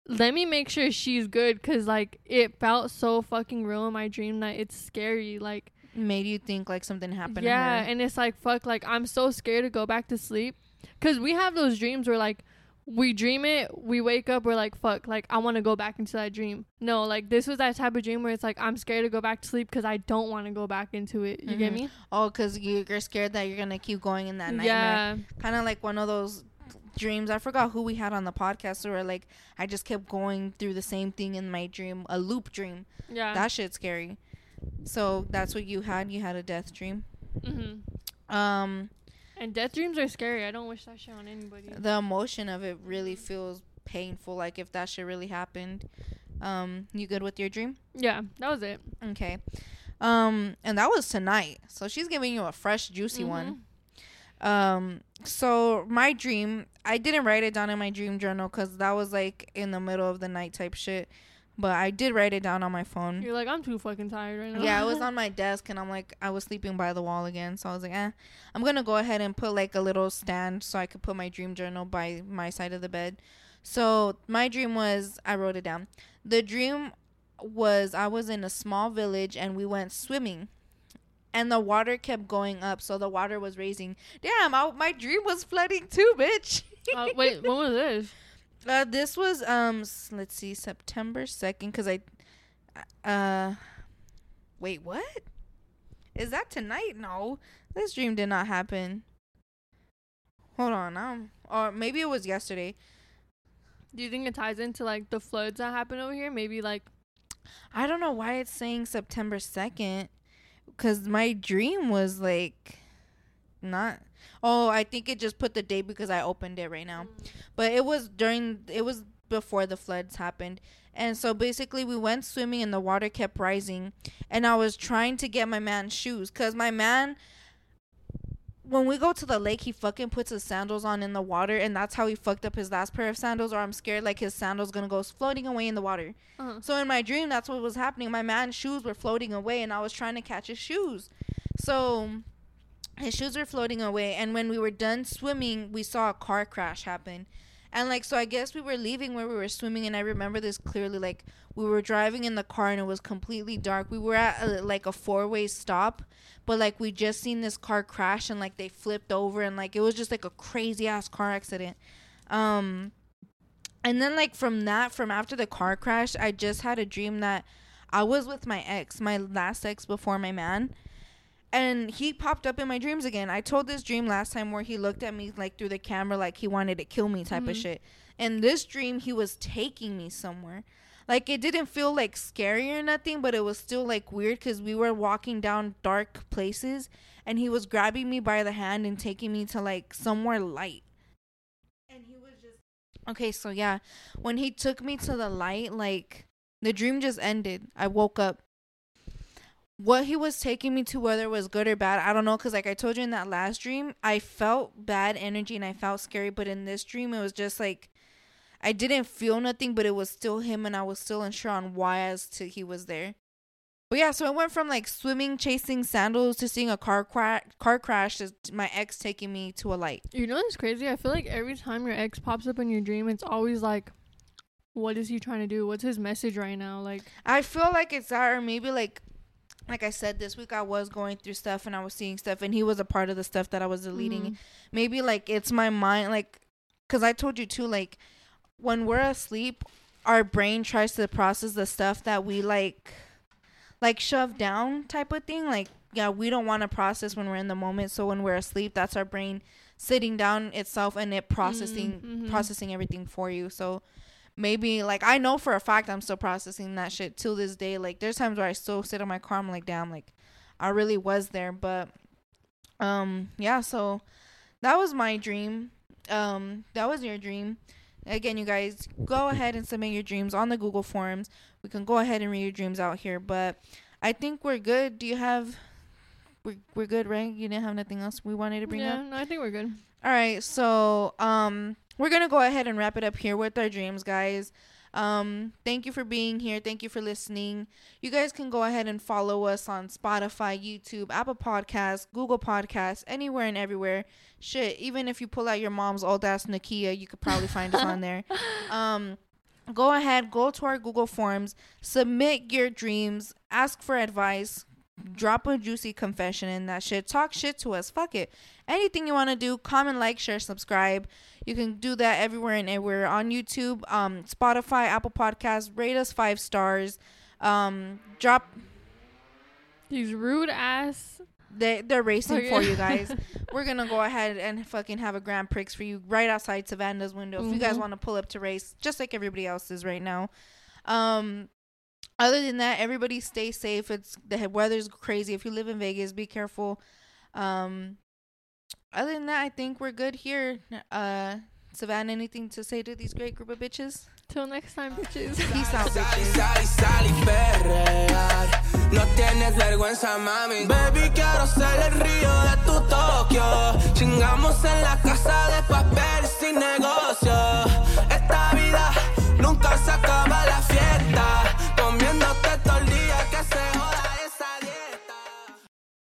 let me make sure she's good because like it felt so fucking real in my dream that it's scary. Like made you think like something happened. yeah, and it's like fuck, like I'm so scared to go back to sleep because we have those dreams where like we dream it, we wake up, we're like fuck, like I want to go back into that dream. No, like this was that type of dream where it's like I'm scared to go back to sleep because I don't want to go back into it. You get Mhm. me? oh, because you're scared that you're gonna keep going in that nightmare. Yeah. kind of like one of those dreams i forgot who we had on the podcast where like i just kept going through the same thing in my dream a loop dream Yeah. that shit's scary so that's what you had you had a death dream hmm um And death dreams are scary. I don't wish that shit on anybody. the emotion of it really feels painful like if that shit really happened um you good with your dream Yeah, that was it. okay um and that was tonight so she's giving you a fresh juicy one Mhm. Um, so my dream, I didn't write it down in my dream journal because that was like in the middle of the night type shit. But I did write it down on my phone. You're like, I'm too fucking tired right now. Yeah, I was on my desk and I'm like, I was sleeping by the wall again. So I was like, eh, I'm going to go ahead and put like a little stand so I could put my dream journal by my side of the bed. So my dream was, I wrote it down. The dream was I was in a small village and we went swimming. And the water kept going up, so the water was raising. Damn, I, my dream was flooding too, bitch. uh, wait, when was this? Uh, this was um, let's see, September second, cause I, uh, wait, what? Is that tonight? No, this dream did not happen. Hold on, um, or maybe it was yesterday. Do you think it ties into like the floods that happen over here? Maybe like I don't know why it's saying September second, cause my dream was like, not. Oh, I think it just put the date because I opened it right now. but it was during it was before the floods happened and so basically we went swimming and the water kept rising and i was trying to get my man's shoes because my man when we go to the lake he fucking puts his sandals on in the water and that's how he fucked up his last pair of sandals or i'm scared like his sandals gonna go floating away in the water uh so in my dream, that's what was happening. My man's shoes were floating away, and I was trying to catch his shoes. So his shoes were floating away, and when we were done swimming, we saw a car crash happen. And like, so I guess we were leaving where we were swimming, and I remember this clearly. Like, we were driving in the car, and it was completely dark. We were at a, like a four way stop, but like we just seen this car crash, and like they flipped over, and like it was just like a crazy ass car accident. Um, and then like from that from after the car crash i just had a dream that i was with my ex my last ex before my man and he popped up in my dreams again i told this dream last time where he looked at me like through the camera like he wanted to kill me type of Mhm. shit and this dream he was taking me somewhere like it didn't feel like scary or nothing but it was still like weird because we were walking down dark places and he was grabbing me by the hand and taking me to like somewhere light and he was just Okay, so yeah, when he took me to the light, like the dream just ended. I woke up. What he was taking me to, whether it was good or bad, I don't know. Cause like I told you in that last dream, I felt bad energy and I felt scary. But in this dream, it was just like I didn't feel nothing, but it was still him, and I was still unsure on why as to he was there. But yeah, so it went from like swimming, chasing sandals to seeing a car crash, car crash, to my ex taking me to a light. You know what's crazy? I feel like every time your ex pops up in your dream, it's always like, what is he trying to do? What's his message right now? Like, I feel like it's that, or maybe like, like I said, this week I was going through stuff and I was seeing stuff, and he was a part of the stuff that I was deleting. mhm. Maybe like it's my mind, like, cause I told you too, like, when we're asleep, our brain tries to process the stuff that we like, like shove down type of thing. Like, yeah, we don't want to process when we're in the moment. So when we're asleep, that's our brain sitting down itself and it processing mhm. processing everything for you. So maybe like I know for a fact I'm still processing that shit till this day. Like there's times where I still sit in my car, I'm like, damn, like I really was there. But um yeah, so that was my dream. Um that was your dream. Again, you guys go ahead and submit your dreams on the Google forms. We can go ahead and read your dreams out here, but I think we're good. Do you have we're, we're good, right? You didn't have nothing else we wanted to bring yeah, up? no, I think we're good. All right, so um we're going to go ahead and wrap it up here with our dreams, guys. Um thank you for being here. Thank you for listening. You guys can go ahead and follow us on Spotify, YouTube, Apple Podcasts, Google Podcasts, anywhere and everywhere. Shit, even if you pull out your mom's old ass Nokia, you could probably find us on there. Um go ahead, go to our Google Forms, submit your dreams, ask for advice, drop a juicy confession in that shit. Talk shit to us. Fuck it. Anything you want to do, comment, like, share, subscribe. You can do that everywhere and everywhere on YouTube, um, Spotify, Apple Podcasts. Rate us five stars. Um, drop. These rude ass. They they're racing Okay. for you guys. We're gonna go ahead and fucking have a Grand Prix for you right outside Savannah's window. If you guys Mhm. want to pull up to race, just like everybody else is right now. Um, other than that, everybody stay safe. It's the weather's crazy. If you live in Vegas, be careful. Um, other than that, I think we're good here. Uh, Savannah, anything to say to these great group of bitches? Till next time, bitches. Peace out, bitches. sal y sal y perrear. No tienes vergüenza, mami. Baby, quiero ser el río de tu Tokio. Chingamos en la casa de papel sin negocio.